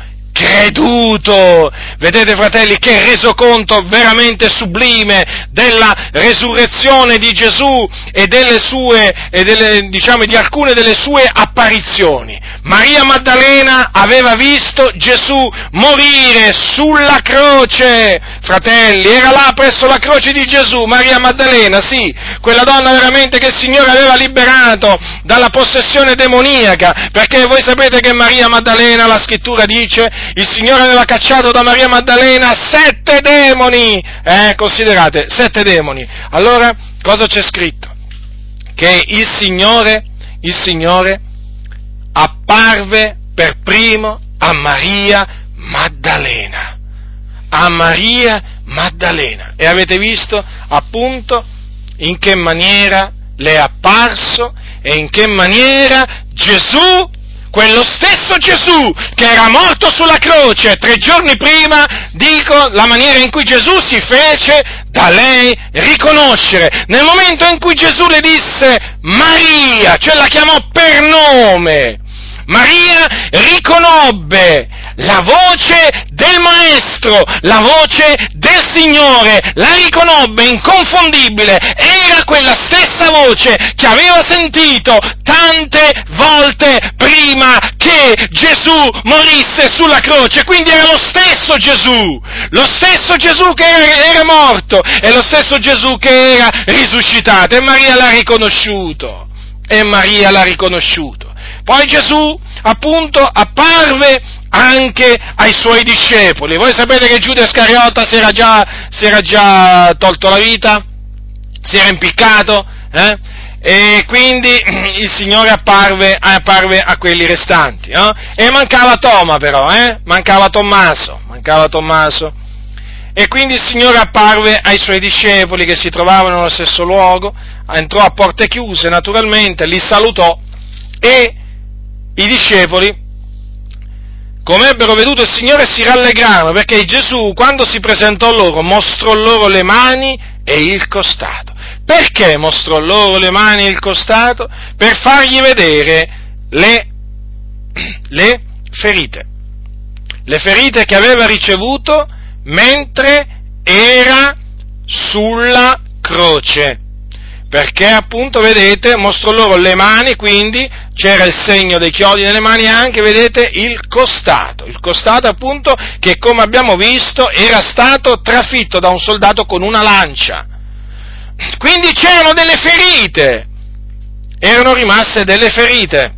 creduto. Vedete fratelli che resoconto veramente sublime della resurrezione di Gesù e delle sue, e delle, diciamo, di alcune delle sue apparizioni. Maria Maddalena aveva visto Gesù morire sulla croce, fratelli, era là presso la croce di Gesù, Maria Maddalena, sì, quella donna veramente che il Signore aveva liberato dalla possessione demoniaca, perché voi sapete che Maria Maddalena, la scrittura dice, il Signore aveva cacciato da Maria Maddalena sette demoni, eh, considerate, sette demoni. Allora, cosa c'è scritto? Che il Signore, il Signore, apparve per primo a Maria Maddalena. A Maria Maddalena. E avete visto appunto in che maniera le è apparso e in che maniera Gesù, quello stesso Gesù che era morto sulla croce tre giorni prima, dico la maniera in cui Gesù si fece da lei riconoscere. Nel momento in cui Gesù le disse Maria, cioè la chiamò per nome, Maria riconobbe la voce del Maestro, la voce del Signore, la riconobbe inconfondibile, era quella stessa voce che aveva sentito tante volte prima che Gesù morisse sulla croce, quindi era lo stesso Gesù, lo stesso Gesù che era, era morto e lo stesso Gesù che era risuscitato e Maria l'ha riconosciuto, e Maria l'ha riconosciuto. Poi Gesù appunto apparve anche ai suoi discepoli. Voi sapete che Giuda Iscariota si era già, si era già tolto la vita? Si era impiccato? Eh? E quindi il Signore apparve, apparve a quelli restanti. Eh? E mancava Toma però, eh? mancava Tommaso, mancava Tommaso. E quindi il Signore apparve ai suoi discepoli che si trovavano nello stesso luogo, entrò a porte chiuse naturalmente, li salutò e i discepoli, come ebbero veduto il Signore, si rallegrarono perché Gesù, quando si presentò loro, mostrò loro le mani e il costato. Perché mostrò loro le mani e il costato? Per fargli vedere le, le ferite. Le ferite che aveva ricevuto mentre era sulla croce perché appunto, vedete, mostrò loro le mani, quindi c'era il segno dei chiodi nelle mani e anche, vedete, il costato, il costato appunto che come abbiamo visto era stato trafitto da un soldato con una lancia. Quindi c'erano delle ferite, erano rimaste delle ferite.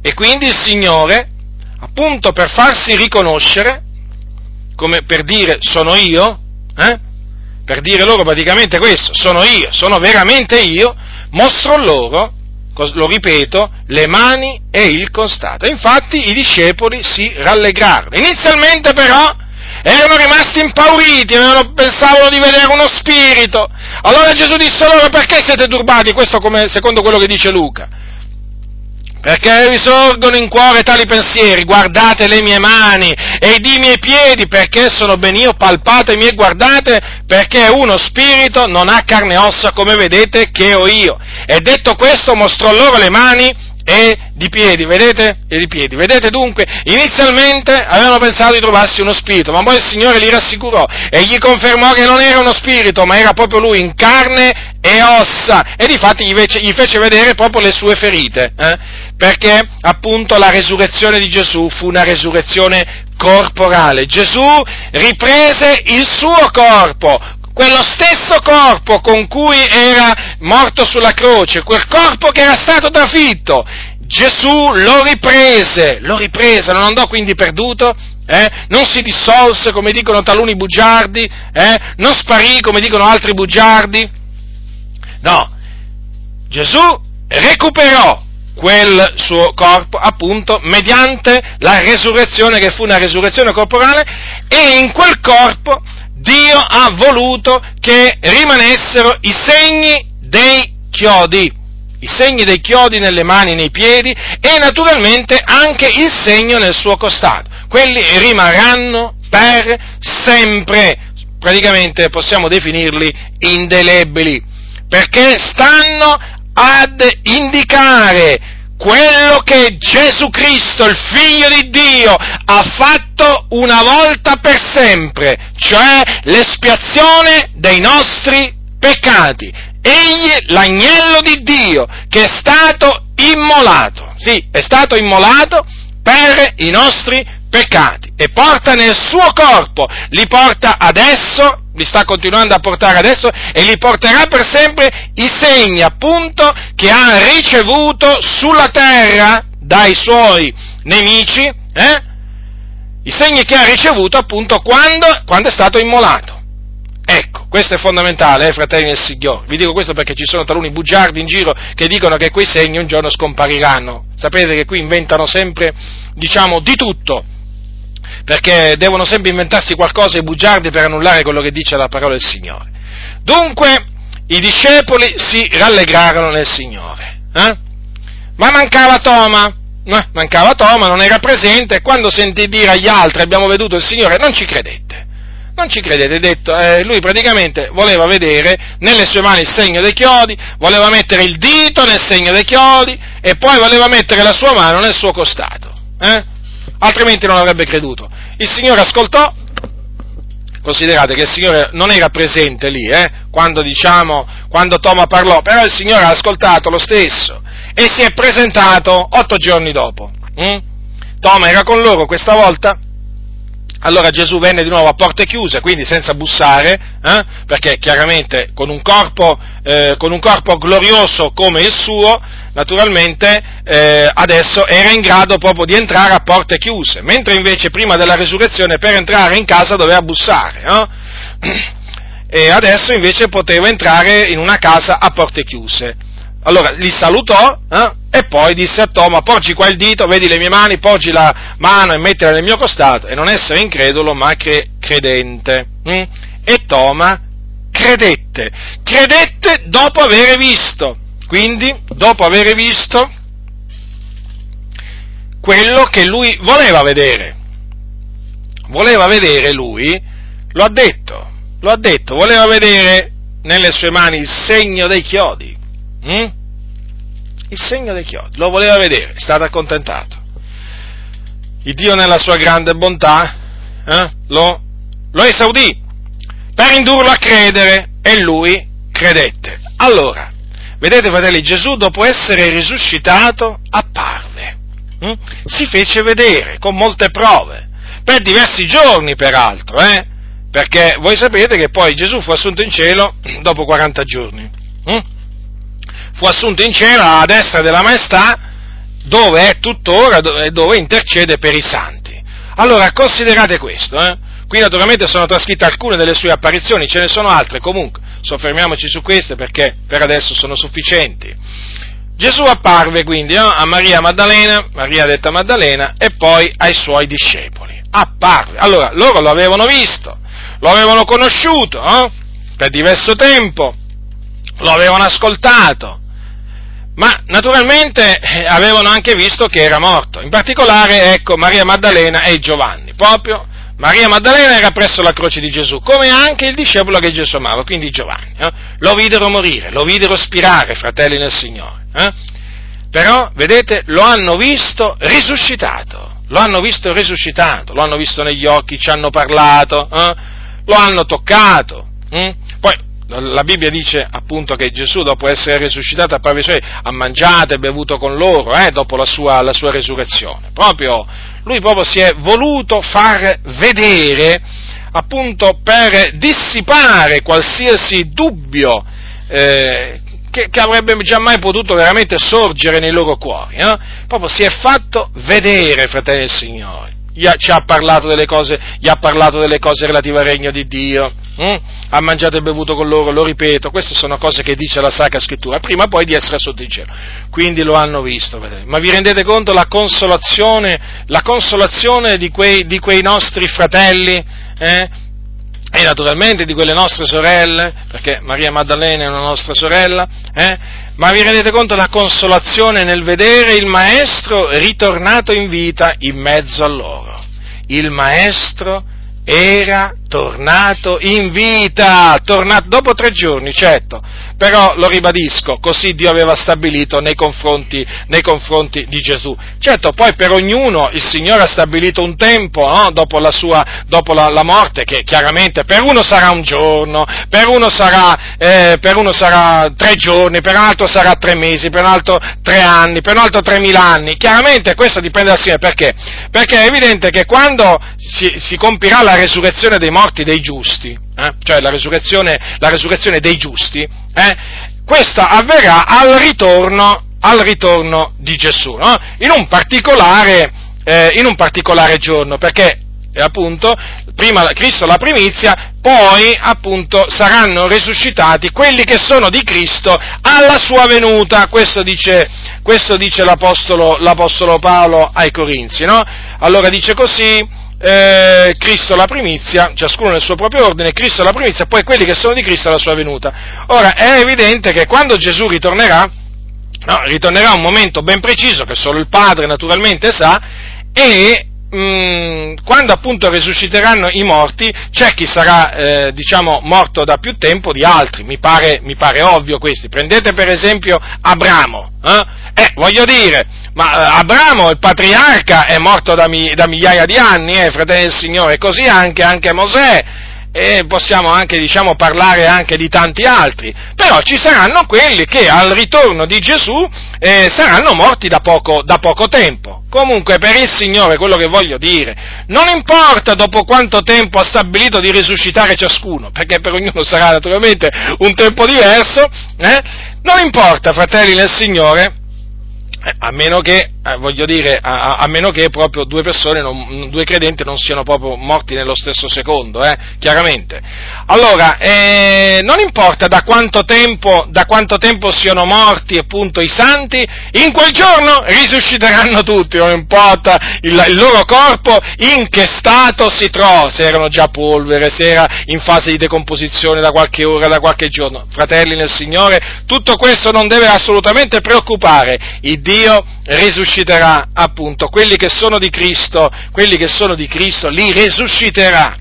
E quindi il Signore, appunto per farsi riconoscere, come per dire sono io, eh, per dire loro praticamente questo, sono io, sono veramente io, mostro loro, lo ripeto, le mani e il costato. Infatti i discepoli si rallegrarono. Inizialmente però erano rimasti impauriti, pensavano di vedere uno spirito. Allora Gesù disse loro perché siete turbati? Questo come, secondo quello che dice Luca perché vi sorgono in cuore tali pensieri, guardate le mie mani e i miei piedi, perché sono ben io, palpatemi e guardate, perché uno spirito non ha carne e ossa come vedete che ho io. E detto questo mostrò loro le mani e di piedi, vedete? E di piedi. Vedete dunque, inizialmente avevano pensato di trovarsi uno spirito, ma poi il Signore li rassicurò e gli confermò che non era uno spirito, ma era proprio lui in carne e ossa, e difatti gli fece, gli fece vedere proprio le sue ferite, eh? perché appunto la resurrezione di Gesù fu una resurrezione corporale. Gesù riprese il suo corpo, quello stesso corpo con cui era morto sulla croce, quel corpo che era stato trafitto, Gesù lo riprese, lo riprese, non andò quindi perduto, eh? non si dissolse come dicono taluni bugiardi, eh? non sparì come dicono altri bugiardi, no, Gesù recuperò quel suo corpo appunto mediante la resurrezione che fu una resurrezione corporale e in quel corpo Dio ha voluto che rimanessero i segni dei chiodi, i segni dei chiodi nelle mani nei piedi e naturalmente anche il segno nel suo costato. Quelli rimarranno per sempre, praticamente possiamo definirli indelebili, perché stanno ad indicare quello che Gesù Cristo, il Figlio di Dio, ha fatto una volta per sempre, cioè l'espiazione dei nostri peccati. Egli, l'agnello di Dio, che è stato immolato, sì, è stato immolato per i nostri peccati e porta nel suo corpo, li porta adesso li sta continuando a portare adesso e li porterà per sempre i segni appunto che ha ricevuto sulla terra dai suoi nemici, eh? i segni che ha ricevuto appunto quando, quando è stato immolato. Ecco, questo è fondamentale, eh, fratelli del Signore. Vi dico questo perché ci sono taluni bugiardi in giro che dicono che quei segni un giorno scompariranno. Sapete che qui inventano sempre, diciamo, di tutto perché devono sempre inventarsi qualcosa i bugiardi per annullare quello che dice la parola del Signore. Dunque, i discepoli si rallegrarono nel Signore. Eh? Ma mancava Toma, eh? mancava Toma, non era presente e quando sentì dire agli altri abbiamo veduto il Signore non ci credette. Non ci credete, detto, eh, lui praticamente voleva vedere nelle sue mani il segno dei chiodi, voleva mettere il dito nel segno dei chiodi e poi voleva mettere la sua mano nel suo costato. Eh? Altrimenti non avrebbe creduto. Il Signore ascoltò, considerate che il Signore non era presente lì, eh, quando, diciamo, quando Toma parlò, però il Signore ha ascoltato lo stesso e si è presentato otto giorni dopo. Hm? Toma era con loro questa volta allora Gesù venne di nuovo a porte chiuse, quindi senza bussare, eh? perché chiaramente con un, corpo, eh, con un, corpo, glorioso come il suo, naturalmente eh, adesso era in grado proprio di entrare a porte chiuse, mentre invece prima della resurrezione per entrare in casa doveva bussare. E adesso invece poteva entrare in una casa a porte chiuse. Allora li salutò eh, e poi disse a Toma, porgi qua il dito, vedi le mie mani, porgi la mano e mettila nel mio costato e non essere incredulo ma cre- credente. Mm? E Toma credette, credette dopo aver visto, quindi dopo aver visto quello che lui voleva vedere. Voleva vedere lui, lo ha detto, lo ha detto, voleva vedere nelle sue mani il segno dei chiodi. Mm? Il segno dei chiodi, lo voleva vedere, è stato accontentato. Il Dio nella sua grande bontà eh, lo, lo esaudì per indurlo a credere e lui credette. Allora, vedete fratelli, Gesù dopo essere risuscitato apparve, hm? si fece vedere con molte prove, per diversi giorni peraltro, eh? perché voi sapete che poi Gesù fu assunto in cielo dopo 40 giorni. Hm? Fu assunto in cielo alla destra della maestà, dove è tuttora e dove intercede per i santi. Allora, considerate questo, eh? Qui naturalmente sono trascritte alcune delle sue apparizioni, ce ne sono altre, comunque soffermiamoci su queste perché per adesso sono sufficienti. Gesù apparve quindi no? a Maria Maddalena, Maria detta Maddalena, e poi ai suoi discepoli. Apparve. Allora, loro lo avevano visto, lo avevano conosciuto no? per diverso tempo, lo avevano ascoltato, ma naturalmente eh, avevano anche visto che era morto. In particolare, ecco, Maria Maddalena e Giovanni. Proprio Maria Maddalena era presso la croce di Gesù, come anche il discepolo che Gesù amava, quindi Giovanni. Eh? Lo videro morire, lo videro spirare, fratelli nel Signore. Eh? Però, vedete, lo hanno visto risuscitato. Lo hanno visto risuscitato, lo hanno visto negli occhi, ci hanno parlato, eh? lo hanno toccato. Hm? La Bibbia dice appunto che Gesù dopo essere risuscitato apparve ai ha mangiato e bevuto con loro eh, dopo la sua, la sua, resurrezione. Proprio, lui proprio si è voluto far vedere appunto per dissipare qualsiasi dubbio eh, che, che, avrebbe già mai potuto veramente sorgere nei loro cuori. Eh? Proprio si è fatto vedere, fratelli del Signore ci ha parlato delle cose, gli ha parlato delle cose relative al regno di Dio, hm? ha mangiato e bevuto con loro, lo ripeto, queste sono cose che dice la Sacra Scrittura, prima o poi di essere sotto il cielo. Quindi lo hanno visto, ma vi rendete conto la consolazione, la consolazione di quei, di quei nostri fratelli? Eh? E naturalmente di quelle nostre sorelle, perché Maria Maddalena è una nostra sorella, eh? Ma vi rendete conto la consolazione nel vedere il Maestro ritornato in vita in mezzo a loro. Il Maestro era tornato in vita, tornato dopo tre giorni, certo, però lo ribadisco, così Dio aveva stabilito nei confronti, nei confronti di Gesù. Certo, poi per ognuno il Signore ha stabilito un tempo no? dopo, la, sua, dopo la, la, morte, che chiaramente per uno sarà un giorno, per uno sarà, eh, per uno sarà tre giorni, per un altro sarà tre mesi, per un altro tre anni, per un altro tremila anni. Chiaramente questo dipende dal Signore, perché? Perché è evidente che quando si, si compirà la resurrezione dei morti dei giusti, eh, cioè la resurrezione, la resurrezione dei giusti, eh, questa avverrà al ritorno, al ritorno di Gesù, no? in, un eh, in, un particolare, giorno, perché eh, appunto prima Cristo la primizia, poi appunto saranno risuscitati quelli che sono di Cristo alla sua venuta, questo dice, questo dice l'Apostolo, l'Apostolo, Paolo ai Corinzi, no? Allora dice così, eh, Cristo la primizia, ciascuno nel suo proprio ordine, Cristo la primizia, poi quelli che sono di Cristo alla sua venuta. Ora, è evidente che quando Gesù ritornerà, no, ritornerà un momento ben preciso che solo il Padre naturalmente sa, e mm, quando appunto risusciteranno i morti, c'è chi sarà, eh, diciamo, morto da più tempo di altri, mi pare, mi pare ovvio questo. Prendete per esempio Abramo, eh? eh voglio dire, ma eh, Abramo, il patriarca, è morto da, da migliaia di anni, eh, fratelli del Signore, così anche, anche Mosè, e possiamo anche diciamo, parlare anche di tanti altri, però ci saranno quelli che al ritorno di Gesù eh, saranno morti da poco, da poco tempo. Comunque per il Signore quello che voglio dire, non importa dopo quanto tempo ha stabilito di risuscitare ciascuno, perché per ognuno sarà naturalmente un tempo diverso, eh? non importa fratelli nel Signore, eh, a meno che, eh, voglio dire, a, a, meno che proprio due persone, non, due credenti non siano proprio morti nello stesso secondo, eh, chiaramente. Allora, eh, non importa da quanto, tempo, da quanto tempo siano morti appunto i santi, in quel giorno risusciteranno tutti, non importa il, il loro corpo in che stato si trova, se erano già polvere, se era in fase di decomposizione da qualche ora, da qualche giorno. Fratelli nel Signore, tutto questo non deve assolutamente preoccupare. Il Dio risusciterà appunto quelli che sono di Cristo, quelli che sono di Cristo li risusciterà.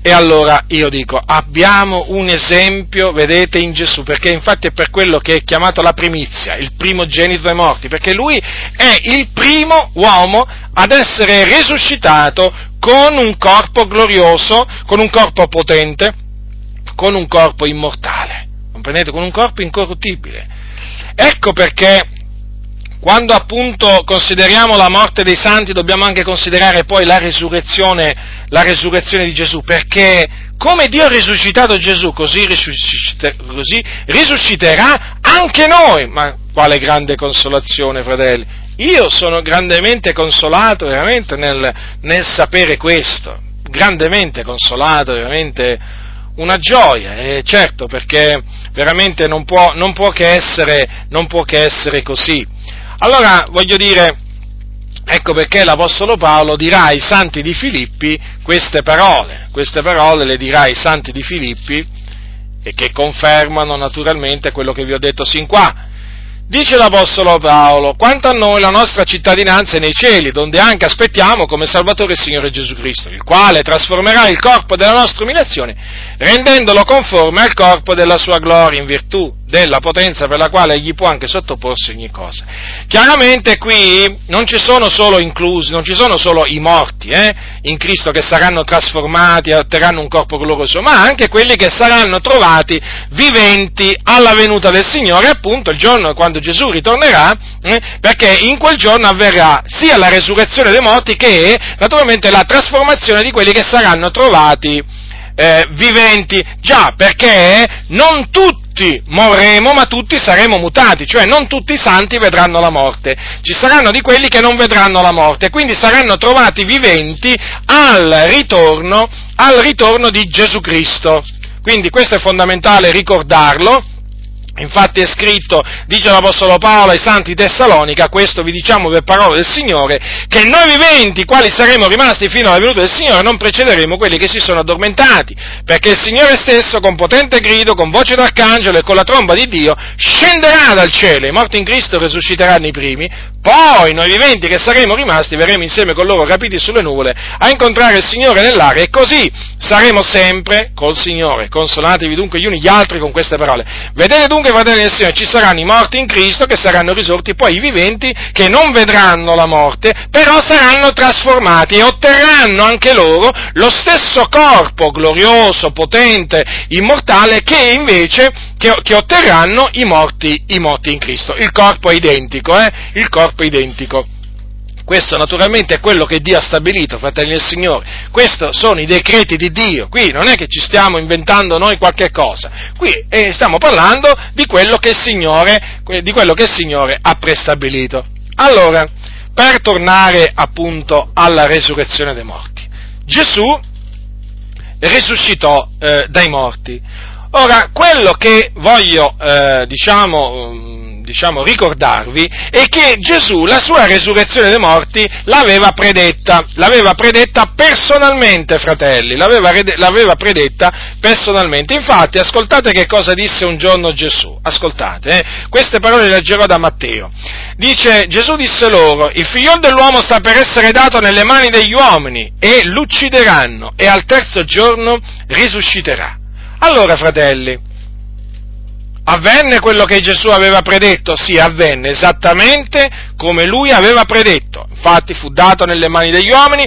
E allora io dico, abbiamo un esempio, vedete, in Gesù, perché infatti è per quello che è chiamato la primizia, il primogenito dei morti, perché lui è il primo uomo ad essere risuscitato con un corpo glorioso, con un corpo potente, con un corpo immortale, comprendete? Con un corpo incorruttibile. Ecco perché quando appunto consideriamo la morte dei santi dobbiamo anche considerare poi la resurrezione, la resurrezione di Gesù, perché come Dio ha risuscitato Gesù, così, risusciter- così risusciterà anche noi. Ma quale grande consolazione, fratelli! Io sono grandemente consolato veramente nel, nel sapere questo, grandemente consolato, veramente una gioia, e certo perché veramente non può, non può, che, essere, non può che essere così. Allora, voglio dire, ecco perché l'Apostolo Paolo dirà ai santi di Filippi queste parole, queste parole le dirà ai santi di Filippi e che confermano naturalmente quello che vi ho detto sin qua. Dice l'Apostolo Paolo, quanto a noi la nostra cittadinanza è nei cieli, donde anche aspettiamo come Salvatore il Signore Gesù Cristo, il quale trasformerà il corpo della nostra umiliazione, rendendolo conforme al corpo della sua gloria in virtù della potenza per la quale egli può anche sottoporsi ogni cosa. Chiaramente qui non ci sono solo inclusi, non ci sono solo i morti eh, in Cristo che saranno trasformati otterranno un corpo glorioso, ma anche quelli che saranno trovati viventi alla venuta del Signore, appunto il giorno quando Gesù ritornerà, eh, perché in quel giorno avverrà sia la resurrezione dei morti che naturalmente la trasformazione di quelli che saranno trovati eh, viventi, già perché non tutti morremo, ma tutti saremo mutati, cioè non tutti i santi vedranno la morte, ci saranno di quelli che non vedranno la morte, quindi saranno trovati viventi al ritorno, al ritorno di Gesù Cristo. Quindi questo è fondamentale ricordarlo Infatti è scritto, dice l'Apostolo Paolo ai santi Tessalonica, questo vi diciamo per parola del Signore, che noi viventi, quali saremo rimasti fino alla venuta del Signore, non precederemo quelli che si sono addormentati, perché il Signore stesso, con potente grido, con voce d'arcangelo e con la tromba di Dio, scenderà dal cielo, i morti in Cristo risusciteranno i primi, poi noi viventi che saremo rimasti verremo insieme con loro rapiti sulle nuvole a incontrare il Signore nell'aria e così saremo sempre col Signore. Consolatevi dunque gli uni gli altri con queste parole. Vedete dunque, fratelli del Signore, ci saranno i morti in Cristo che saranno risorti, poi i viventi che non vedranno la morte, però saranno trasformati e otterranno anche loro lo stesso corpo glorioso, potente, immortale che invece che, che otterranno i morti, i morti, in Cristo. Il corpo è identico, eh? Il corpo è identico. Questo naturalmente è quello che Dio ha stabilito, fratelli del Signore. Questi sono i decreti di Dio. Qui non è che ci stiamo inventando noi qualche cosa. Qui eh, stiamo parlando di quello, Signore, di quello che il Signore ha prestabilito. Allora, per tornare appunto alla resurrezione dei morti. Gesù risuscitò eh, dai morti. Ora, quello che voglio, eh, diciamo, mm, diciamo, ricordarvi è che Gesù la sua resurrezione dei morti l'aveva predetta, l'aveva predetta personalmente, fratelli, l'aveva, l'aveva predetta personalmente. Infatti, ascoltate che cosa disse un giorno Gesù, ascoltate, eh, queste parole le leggerò da Matteo. Dice, Gesù disse loro, il figlio dell'uomo sta per essere dato nelle mani degli uomini e l'uccideranno e al terzo giorno risusciterà. Allora, fratelli, avvenne quello che Gesù aveva predetto? Sì, avvenne esattamente come lui aveva predetto. Infatti fu dato nelle mani degli uomini,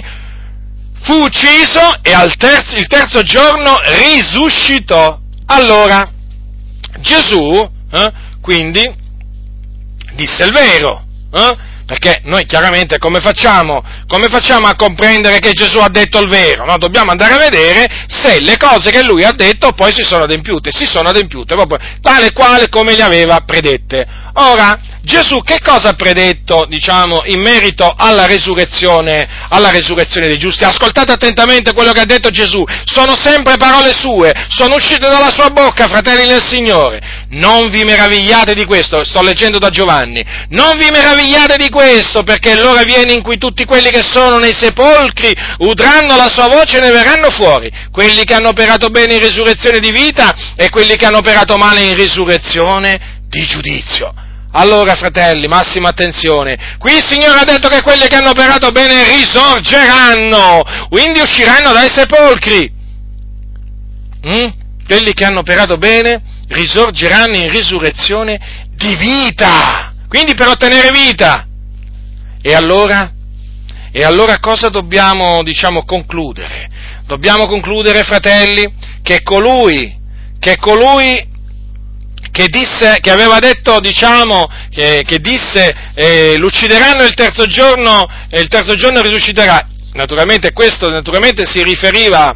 fu ucciso e terzo, il terzo giorno risuscitò. Allora, Gesù, eh, quindi, disse il vero. Eh? Perché noi chiaramente come facciamo, come facciamo, a comprendere che Gesù ha detto il vero? No? Dobbiamo andare a vedere se le cose che lui ha detto poi si sono adempiute, si sono adempiute proprio tale quale come le aveva predette. Ora, Gesù che cosa ha predetto, diciamo, in merito alla resurrezione, alla resurrezione dei giusti? Ascoltate attentamente quello che ha detto Gesù, sono sempre parole sue, sono uscite dalla sua bocca, fratelli del Signore. Non vi meravigliate di questo, sto leggendo da Giovanni, non vi meravigliate di questo, perché l'ora viene in cui tutti quelli che sono nei sepolcri udranno la sua voce e ne verranno fuori, quelli che hanno operato bene in risurrezione di vita e quelli che hanno operato male in risurrezione di giudizio. Allora, fratelli, massima attenzione. Qui il Signore ha detto che quelli che hanno operato bene risorgeranno, quindi usciranno dai sepolcri. Mm? Quelli che hanno operato bene risorgeranno in risurrezione di vita, quindi per ottenere vita. E allora? E allora cosa dobbiamo, diciamo, concludere? Dobbiamo concludere, fratelli, che colui, che colui che, disse, che aveva detto, diciamo, che, che disse eh, l'uccideranno il terzo giorno e il terzo giorno risusciterà. Naturalmente questo naturalmente si riferiva,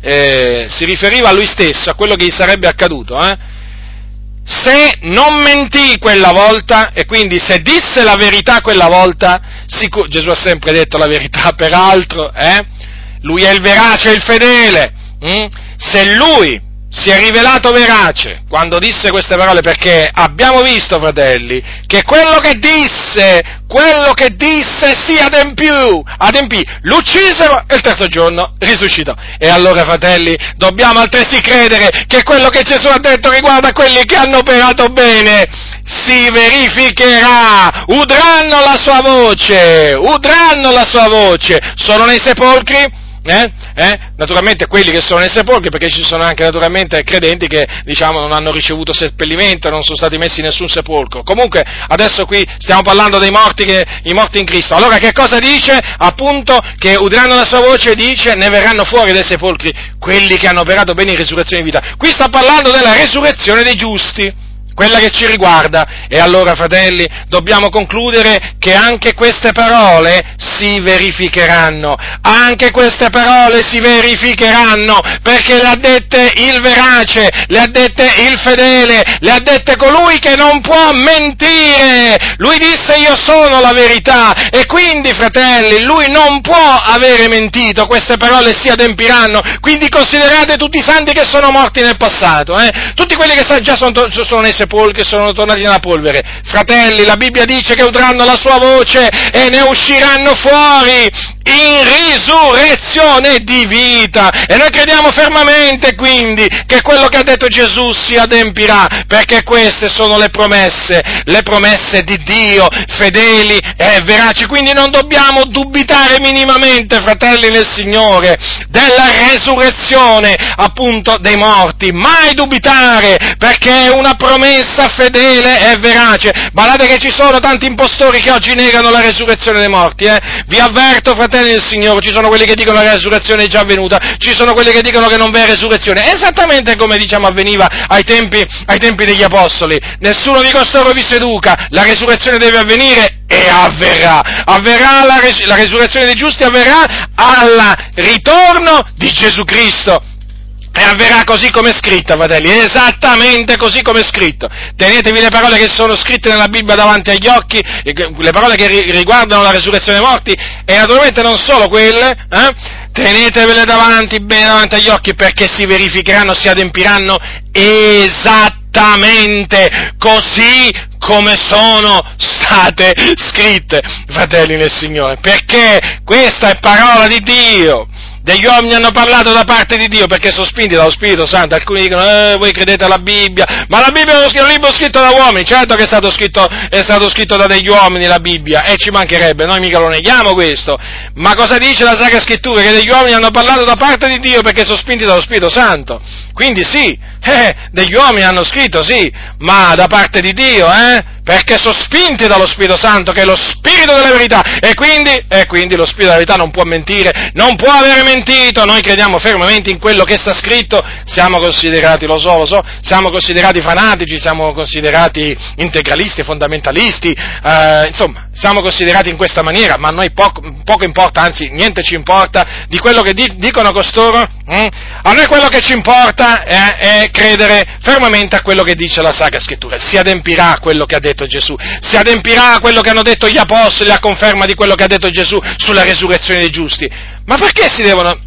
eh, si riferiva a lui stesso, a quello che gli sarebbe accaduto. Eh? Se non mentì quella volta, e quindi se disse la verità quella volta, sicur- Gesù ha sempre detto la verità, peraltro, eh? lui è il verace il fedele. Hm? Se lui si è rivelato verace quando disse queste parole perché abbiamo visto, fratelli, che quello che disse, quello che disse si adempì, adempì, l'uccisero e il terzo giorno risuscitò. E allora, fratelli, dobbiamo altresì credere che quello che Gesù ha detto riguardo a quelli che hanno operato bene si verificherà, udranno la sua voce, udranno la sua voce, sono nei sepolcri, eh? Eh? Naturalmente quelli che sono nei sepolcri, perché ci sono anche naturalmente credenti che diciamo, non hanno ricevuto seppellimento, non sono stati messi in nessun sepolcro. Comunque adesso qui stiamo parlando dei morti, che, i morti in Cristo. Allora che cosa dice? Appunto che udranno la sua voce dice ne verranno fuori dai sepolcri quelli che hanno operato bene in risurrezione di vita. Qui sta parlando della resurrezione dei giusti quella che ci riguarda. E allora, fratelli, dobbiamo concludere che anche queste parole si verificheranno. Anche queste parole si verificheranno perché le ha dette il verace, le ha dette il fedele, le ha dette colui che non può mentire. Lui disse io sono la verità e quindi, fratelli, lui non può avere mentito. Queste parole si adempiranno. Quindi considerate tutti i santi che sono morti nel passato, eh? tutti quelli che già sono, sono nei sepolcri sono tornati nella polvere. Fratelli, la Bibbia dice che udranno la sua voce e ne usciranno fuori in risurrezione di vita. E noi crediamo fermamente quindi che quello che ha detto Gesù si adempirà, perché queste sono le promesse, le promesse di Dio, fedeli e veraci. Quindi non dobbiamo dubitare minimamente, fratelli nel Signore, della resurrezione appunto dei morti. Mai dubitare, perché è una promessa fedele e verace. Guardate che ci sono tanti impostori che oggi negano la resurrezione dei morti, eh? Vi avverto, fratelli, fratelli del Signore, ci sono quelli che dicono che la resurrezione è già avvenuta, ci sono quelli che dicono che non v'è resurrezione, esattamente come diciamo avveniva ai tempi, ai tempi degli Apostoli. Nessuno di costoro vi seduca, la resurrezione deve avvenire e avverrà. Avverrà la, res- la resurrezione dei giusti, avverrà al ritorno di Gesù Cristo. E avverrà così come è scritto, fratelli, esattamente così come è scritto. Tenetevi le parole che sono scritte nella Bibbia davanti agli occhi, le parole che riguardano la resurrezione dei morti, e naturalmente non solo quelle, eh? tenetevele davanti, bene davanti agli occhi, perché si verificheranno, si adempiranno esattamente così come sono state scritte, fratelli nel Signore, perché questa è parola di Dio degli uomini hanno parlato da parte di Dio perché sono spinti dallo Spirito Santo. Alcuni dicono, eh, voi credete alla Bibbia, ma la Bibbia è un libro scritto da uomini. Certo che è stato scritto, è stato scritto da degli uomini la Bibbia, e ci mancherebbe, noi mica lo neghiamo questo. Ma cosa dice la Sacra Scrittura? Che degli uomini hanno parlato da parte di Dio perché sono spinti dallo Spirito Santo. Quindi sì, Eh, degli uomini hanno scritto, sì, ma da parte di Dio, eh? Perché sono spinti dallo Spirito Santo, che è lo Spirito della verità, e quindi, e quindi lo Spirito della verità non può mentire, non può avere mentito, noi crediamo fermamente in quello che sta scritto, siamo considerati, lo so, lo so, siamo considerati fanatici, siamo considerati integralisti, fondamentalisti, eh, insomma, siamo considerati in questa maniera, ma a noi poco, poco importa, anzi niente ci importa di quello che di, dicono costoro, hm? a noi quello che ci importa è, è credere fermamente a quello che dice la Sacra Scrittura, si adempirà quello che ha detto Gesù, si adempirà quello che hanno detto gli Apostoli a conferma di quello che ha detto Gesù sulla resurrezione dei giusti. Ma perché si devono,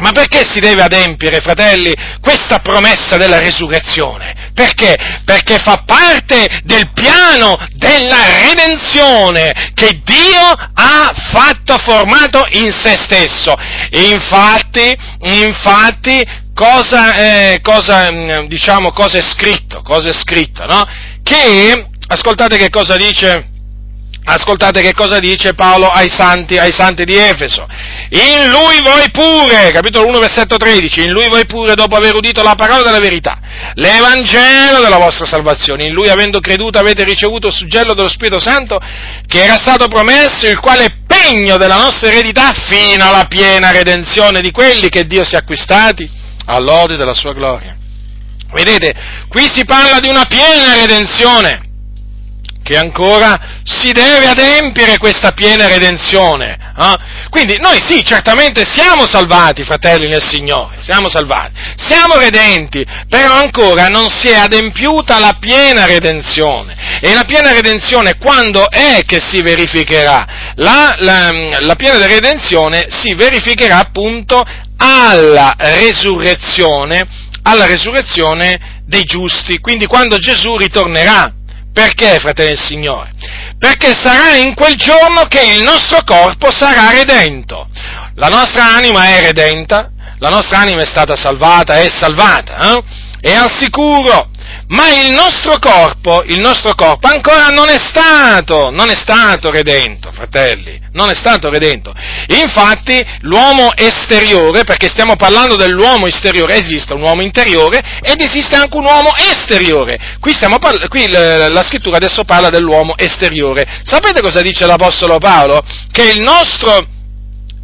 ma perché si deve adempiere, fratelli, questa promessa della resurrezione? Perché? Perché fa parte del piano della redenzione che Dio ha fatto, formato in se stesso. Infatti, infatti, cosa, eh, cosa, mm, diciamo, cosa è scritto? Cosa è scritto, no? Che, ascoltate che cosa dice, ascoltate che cosa dice Paolo ai santi, ai santi di Efeso. In lui voi pure, capitolo 1, versetto 13, in lui voi pure, dopo aver udito la parola della verità, l'Evangelo della vostra salvazione, in lui avendo creduto avete ricevuto il suggello dello Spirito Santo che era stato promesso, il quale è pegno della nostra eredità fino alla piena redenzione di quelli che Dio si è acquistati all'ode della sua gloria. Vedete, qui si parla di una piena redenzione, che ancora si deve adempiere questa piena redenzione. Eh? Quindi noi sì, certamente siamo salvati, fratelli nel Signore, siamo salvati, siamo redenti, però ancora non si è adempiuta la piena redenzione. E la piena redenzione quando è che si verificherà? La, la, la piena redenzione si verificherà appunto alla resurrezione, alla resurrezione dei giusti, quindi quando Gesù ritornerà. Perché, fratelli del Signore? Perché sarà in quel giorno che il nostro corpo sarà redento. La nostra anima è redenta, la nostra anima è stata salvata, è salvata, eh? è al sicuro, ma il nostro corpo, il nostro corpo ancora non è stato, non è stato redento, fratelli, non è stato redento. Infatti l'uomo esteriore, perché stiamo parlando dell'uomo esteriore, esiste un uomo interiore ed esiste anche un uomo esteriore. Qui, parla, qui la scrittura adesso parla dell'uomo esteriore. Sapete cosa dice l'Apostolo Paolo? Che il nostro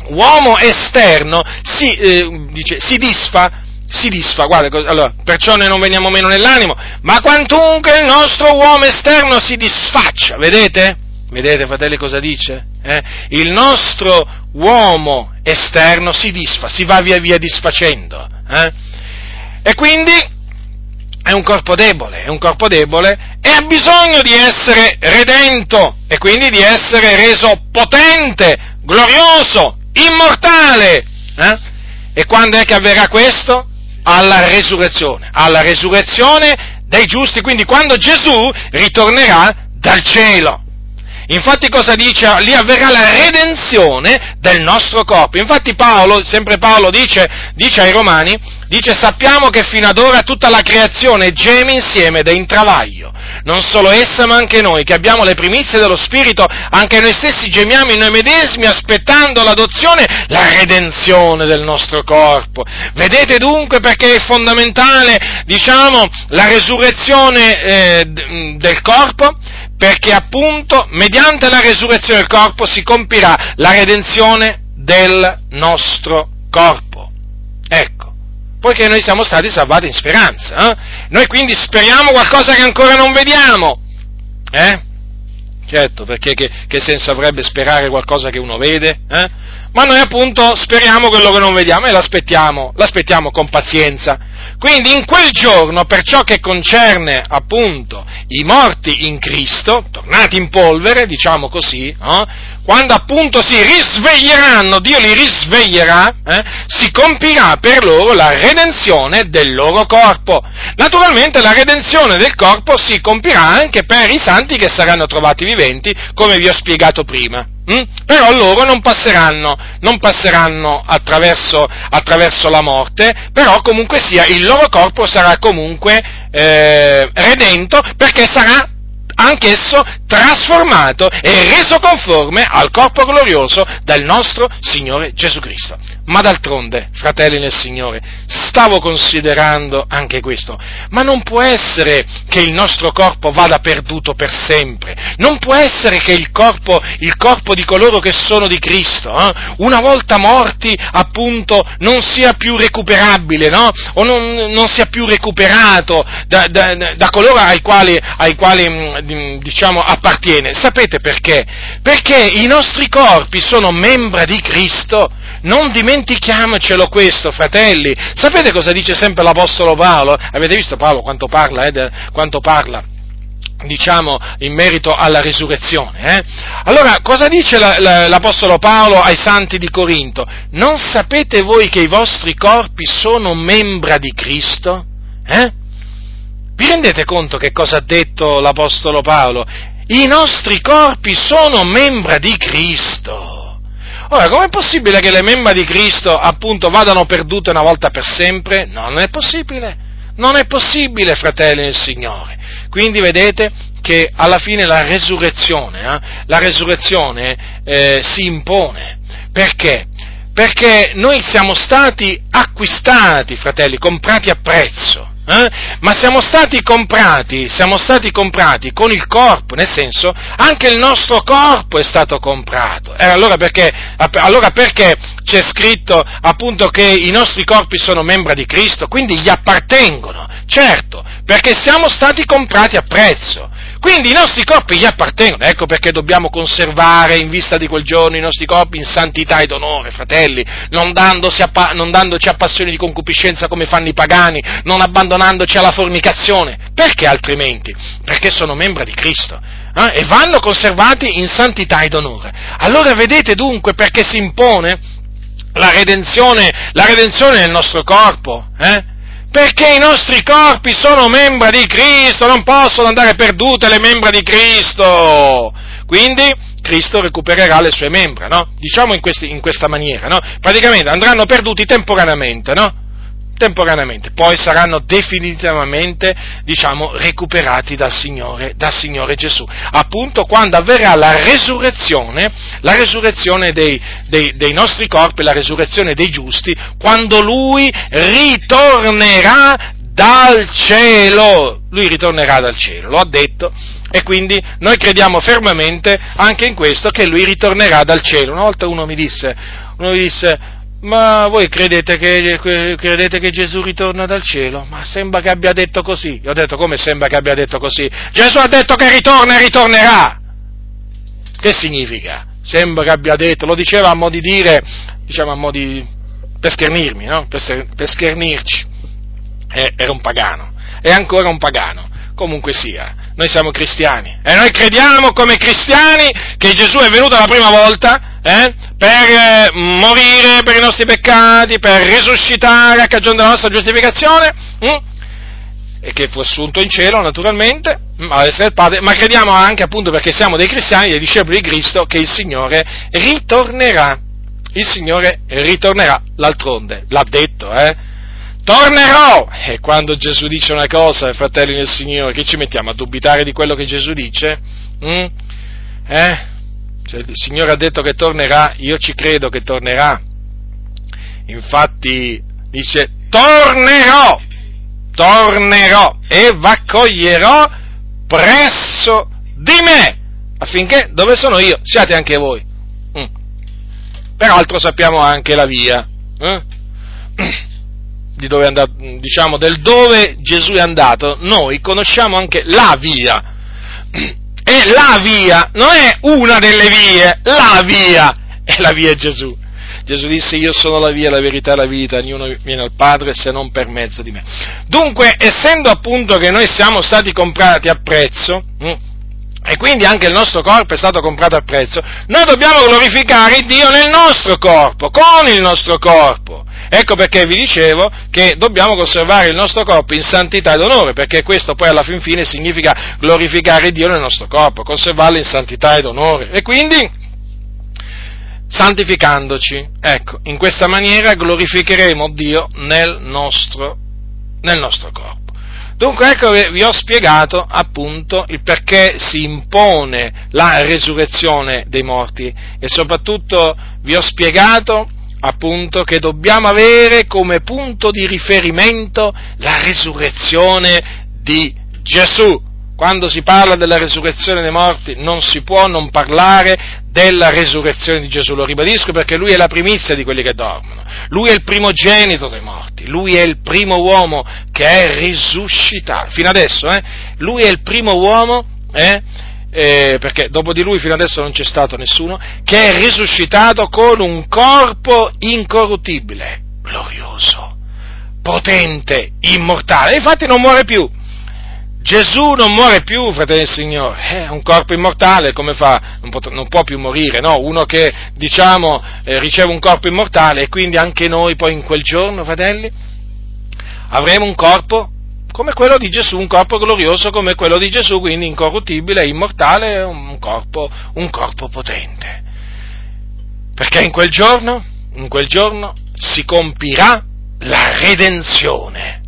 uomo esterno si, eh, dice, si disfa si disfa, guarda, allora, perciò noi non veniamo meno nell'animo, ma quantunque il nostro uomo esterno si disfaccia, vedete? Vedete, fratelli, cosa dice? Eh? Il nostro uomo esterno si disfa, si va via via disfacendo. Eh? E quindi è un corpo debole, è un corpo debole e ha bisogno di essere redento e quindi di essere reso potente, glorioso, immortale. Eh? E quando è che avverrà questo? Alla resurrezione, alla resurrezione dei giusti, quindi quando Gesù ritornerà dal cielo. Infatti cosa dice? Lì avverrà la redenzione del nostro corpo. Infatti Paolo, sempre Paolo dice, dice ai Romani, dice sappiamo che fino ad ora tutta la creazione geme insieme ed è in travaglio. Non solo essa, ma anche noi, che abbiamo le primizie dello Spirito, anche noi stessi gemiamo in noi medesimi aspettando l'adozione, la redenzione del nostro corpo. Vedete dunque perché è fondamentale, diciamo, la resurrezione eh, del corpo? Perché appunto, mediante la resurrezione del corpo si compirà la redenzione del nostro corpo. Ecco poiché noi siamo stati salvati in speranza. Eh? Noi quindi speriamo qualcosa che ancora non vediamo. Eh? Certo, perché che, che, senso avrebbe sperare qualcosa che uno vede? Eh? Ma noi appunto speriamo quello che non vediamo e l'aspettiamo, l'aspettiamo con pazienza. Quindi in quel giorno, per ciò che concerne appunto i morti in Cristo, tornati in polvere, diciamo così, eh, quando appunto si risveglieranno, Dio li risveglierà, eh, si compirà per loro la redenzione del loro corpo. Naturalmente la redenzione del corpo si compirà anche per i santi che saranno trovati viventi, come vi ho spiegato prima. Mm? Però loro non passeranno, non passeranno attraverso, attraverso, la morte, però comunque sia il loro corpo sarà comunque eh, redento perché sarà anch'esso trasformato e reso conforme al corpo glorioso del nostro Signore Gesù Cristo. Ma d'altronde, fratelli nel Signore, stavo considerando anche questo, ma non può essere che il nostro corpo vada perduto per sempre, non può essere che il corpo, il corpo di coloro che sono di Cristo, eh, una volta morti, appunto, non sia più recuperabile, no? O non, non, sia più recuperato da, da, da coloro ai quali, ai quali, mm, diciamo, appartiene. Sapete perché? Perché i nostri corpi sono membra di Cristo non dimentichiamocelo questo, fratelli. Sapete cosa dice sempre l'Apostolo Paolo? Avete visto Paolo quanto parla? Eh, de, quanto parla? diciamo, in merito alla risurrezione. Eh? Allora, cosa dice la, la, l'Apostolo Paolo ai santi di Corinto? Non sapete voi che i vostri corpi sono membra di Cristo? Eh? Vi rendete conto che cosa ha detto l'Apostolo Paolo? I nostri corpi sono membra di Cristo. Ora, com'è possibile che le membra di Cristo appunto vadano perdute una volta per sempre? No, non è possibile. Non è possibile, fratelli del Signore. Quindi vedete che alla fine la resurrezione, eh, la resurrezione eh, si impone. Perché? Perché noi siamo stati acquistati, fratelli, comprati a prezzo eh? ma siamo stati comprati, siamo stati comprati con il corpo, nel senso anche il nostro corpo è stato comprato. E allora perché, allora perché c'è scritto appunto che i nostri corpi sono membra di Cristo, quindi gli appartengono, certo, perché siamo stati comprati a prezzo. Quindi i nostri corpi gli appartengono, ecco perché dobbiamo conservare in vista di quel giorno i nostri corpi in santità ed onore, fratelli, non, a, non dandoci a passioni di concupiscenza come fanno i pagani, non abbandonandoci alla fornicazione. Perché altrimenti? Perché sono membra di Cristo. Eh? E vanno conservati in santità ed onore. Allora vedete dunque perché si impone la redenzione, la redenzione del nostro corpo. Eh? Perché i nostri corpi sono membra di Cristo, non possono andare perdute le membra di Cristo. Quindi Cristo recupererà le sue membra, no? Diciamo in, questi, in questa maniera, no? Praticamente andranno perduti temporaneamente, no? Temporaneamente, poi saranno definitivamente, diciamo, recuperati dal Signore, dal Signore Gesù. Appunto quando avverrà la resurrezione, la resurrezione dei, dei, dei nostri corpi, la resurrezione dei giusti, quando Lui ritornerà dal cielo. Lui ritornerà dal cielo, lo ha detto, e quindi noi crediamo fermamente anche in questo che lui ritornerà dal cielo. Una volta uno mi disse, uno mi disse ma voi credete che, credete che, Gesù ritorna dal cielo? Ma sembra che abbia detto così. Io ho detto come sembra che abbia detto così? Gesù ha detto che ritorna e ritornerà. Che significa? Sembra che abbia detto, lo diceva a mo' di dire, diciamo a mo' di, per schernirmi, no? Per, per schernirci. Eh, era un pagano. È ancora un pagano. Comunque sia, noi siamo cristiani e noi crediamo come cristiani che Gesù è venuto la prima volta eh, per eh, morire per i nostri peccati, per risuscitare a cagione della nostra giustificazione hm? e che fu assunto in cielo naturalmente del Padre, ma crediamo anche appunto perché siamo dei cristiani, dei discepoli di Cristo, che il Signore ritornerà. Il Signore ritornerà, l'altronde, l'ha detto, eh? tornerò! E quando Gesù dice una cosa, fratelli del Signore, che ci mettiamo a dubitare di quello che Gesù dice? Mm? Eh? Se il Signore ha detto che tornerà, io ci credo che tornerà. Infatti dice, tornerò, tornerò e v'accoglierò presso di me, affinché dove sono io siate anche voi. Mm. Peraltro sappiamo anche la via. Eh? di dove è andato, diciamo, del dove Gesù è andato, noi conosciamo anche la via. E la via non è una delle vie, la via è la via Gesù. Gesù disse io sono la via, la verità e la vita, ognuno viene al Padre se non per mezzo di me. Dunque, essendo appunto che noi siamo stati comprati a prezzo, hm, e quindi anche il nostro corpo è stato comprato a prezzo, noi dobbiamo glorificare Dio nel nostro corpo, con il nostro corpo. Ecco perché vi dicevo che dobbiamo conservare il nostro corpo in santità ed onore, perché questo poi alla fin fine significa glorificare Dio nel nostro corpo, conservarlo in santità ed onore. E quindi santificandoci, ecco, in questa maniera glorificheremo Dio nel nostro, nel nostro corpo. Dunque ecco che vi ho spiegato appunto il perché si impone la resurrezione dei morti e soprattutto vi ho spiegato appunto che dobbiamo avere come punto di riferimento la resurrezione di Gesù. Quando si parla della resurrezione dei morti non si può non parlare della resurrezione di Gesù, lo ribadisco perché lui è la primizia di quelli che dormono, lui è il primogenito dei morti, lui è il primo uomo che è risuscitato, fino adesso, eh? lui è il primo uomo, eh? Eh, perché dopo di lui fino adesso non c'è stato nessuno, che è risuscitato con un corpo incorruttibile, glorioso, potente, immortale, infatti non muore più Gesù non muore più, fratelli del Signore, è eh, un corpo immortale, come fa? Non, pot- non può più morire, no? Uno che, diciamo, eh, riceve un corpo immortale e quindi anche noi poi in quel giorno, fratelli, avremo un corpo come quello di Gesù, un corpo glorioso come quello di Gesù, quindi incorruttibile, immortale, un corpo, un corpo potente. Perché in quel giorno, in quel giorno si compirà la redenzione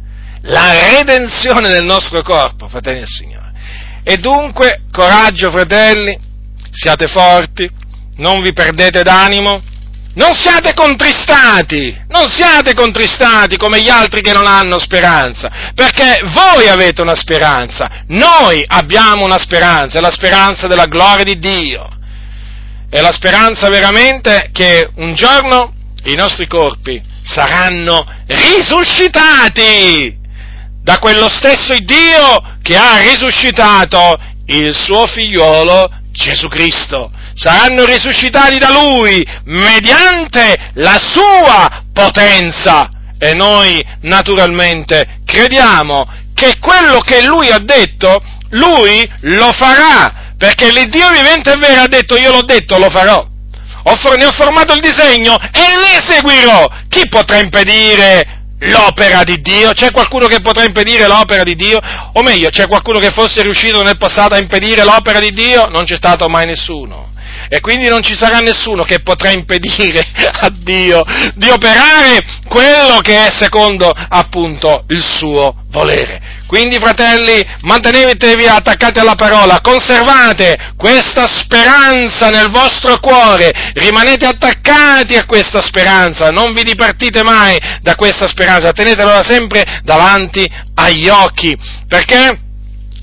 la redenzione del nostro corpo, fratelli del Signore. E dunque, coraggio, fratelli, siate forti, non vi perdete d'animo, non siate contristati, non siate contristati come gli altri che non hanno speranza, perché voi avete una speranza, noi abbiamo una speranza, è la speranza della gloria di Dio, è la speranza veramente che un giorno i nostri corpi saranno risuscitati da quello stesso Dio che ha risuscitato il suo figliolo Gesù Cristo. Saranno risuscitati da Lui mediante la sua potenza. E noi naturalmente crediamo che quello che Lui ha detto, Lui lo farà. Perché l'Iddio vivente e vero ha detto io l'ho detto, lo farò. ne ho formato il disegno e l'eseguirò. Chi potrà impedire l'opera di Dio? C'è qualcuno che potrà impedire l'opera di Dio? O meglio, c'è qualcuno che fosse riuscito nel passato a impedire l'opera di Dio? Non c'è stato mai nessuno. E quindi non ci sarà nessuno che potrà impedire a Dio di operare quello che è secondo appunto il suo volere. Quindi, fratelli, mantenetevi attaccati alla parola, conservate questa speranza nel vostro cuore, rimanete attaccati a questa speranza, non vi dipartite mai da questa speranza, tenetela sempre davanti agli occhi, perché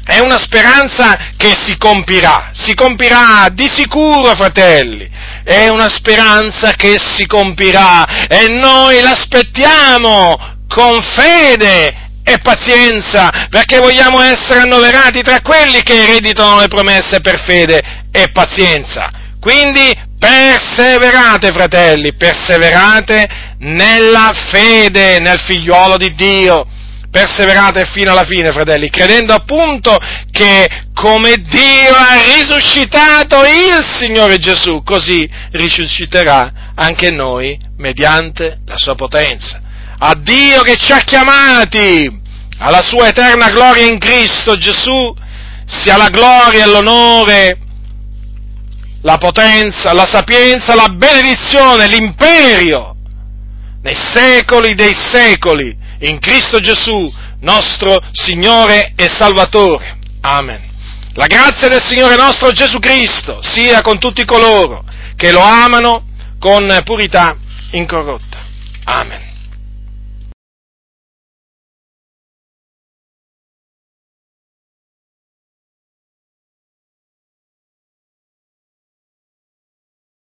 è una speranza che si compirà, si compirà di sicuro, fratelli, è una speranza che si compirà e noi l'aspettiamo con fede e pazienza, perché vogliamo essere annoverati tra quelli che ereditano le promesse per fede e pazienza. Quindi perseverate, fratelli, perseverate nella fede, nel figliuolo di Dio. Perseverate fino alla fine, fratelli, credendo appunto che come Dio ha risuscitato il Signore Gesù, così risusciterà anche noi mediante la sua potenza a Dio che ci ha chiamati alla sua eterna gloria in Cristo Gesù, sia la gloria e l'onore, la potenza, la sapienza, la benedizione, l'imperio nei secoli dei secoli in Cristo Gesù, nostro Signore e Salvatore. Amen. La grazia del Signore nostro Gesù Cristo sia con tutti coloro che lo amano con purità incorrotta. Amen.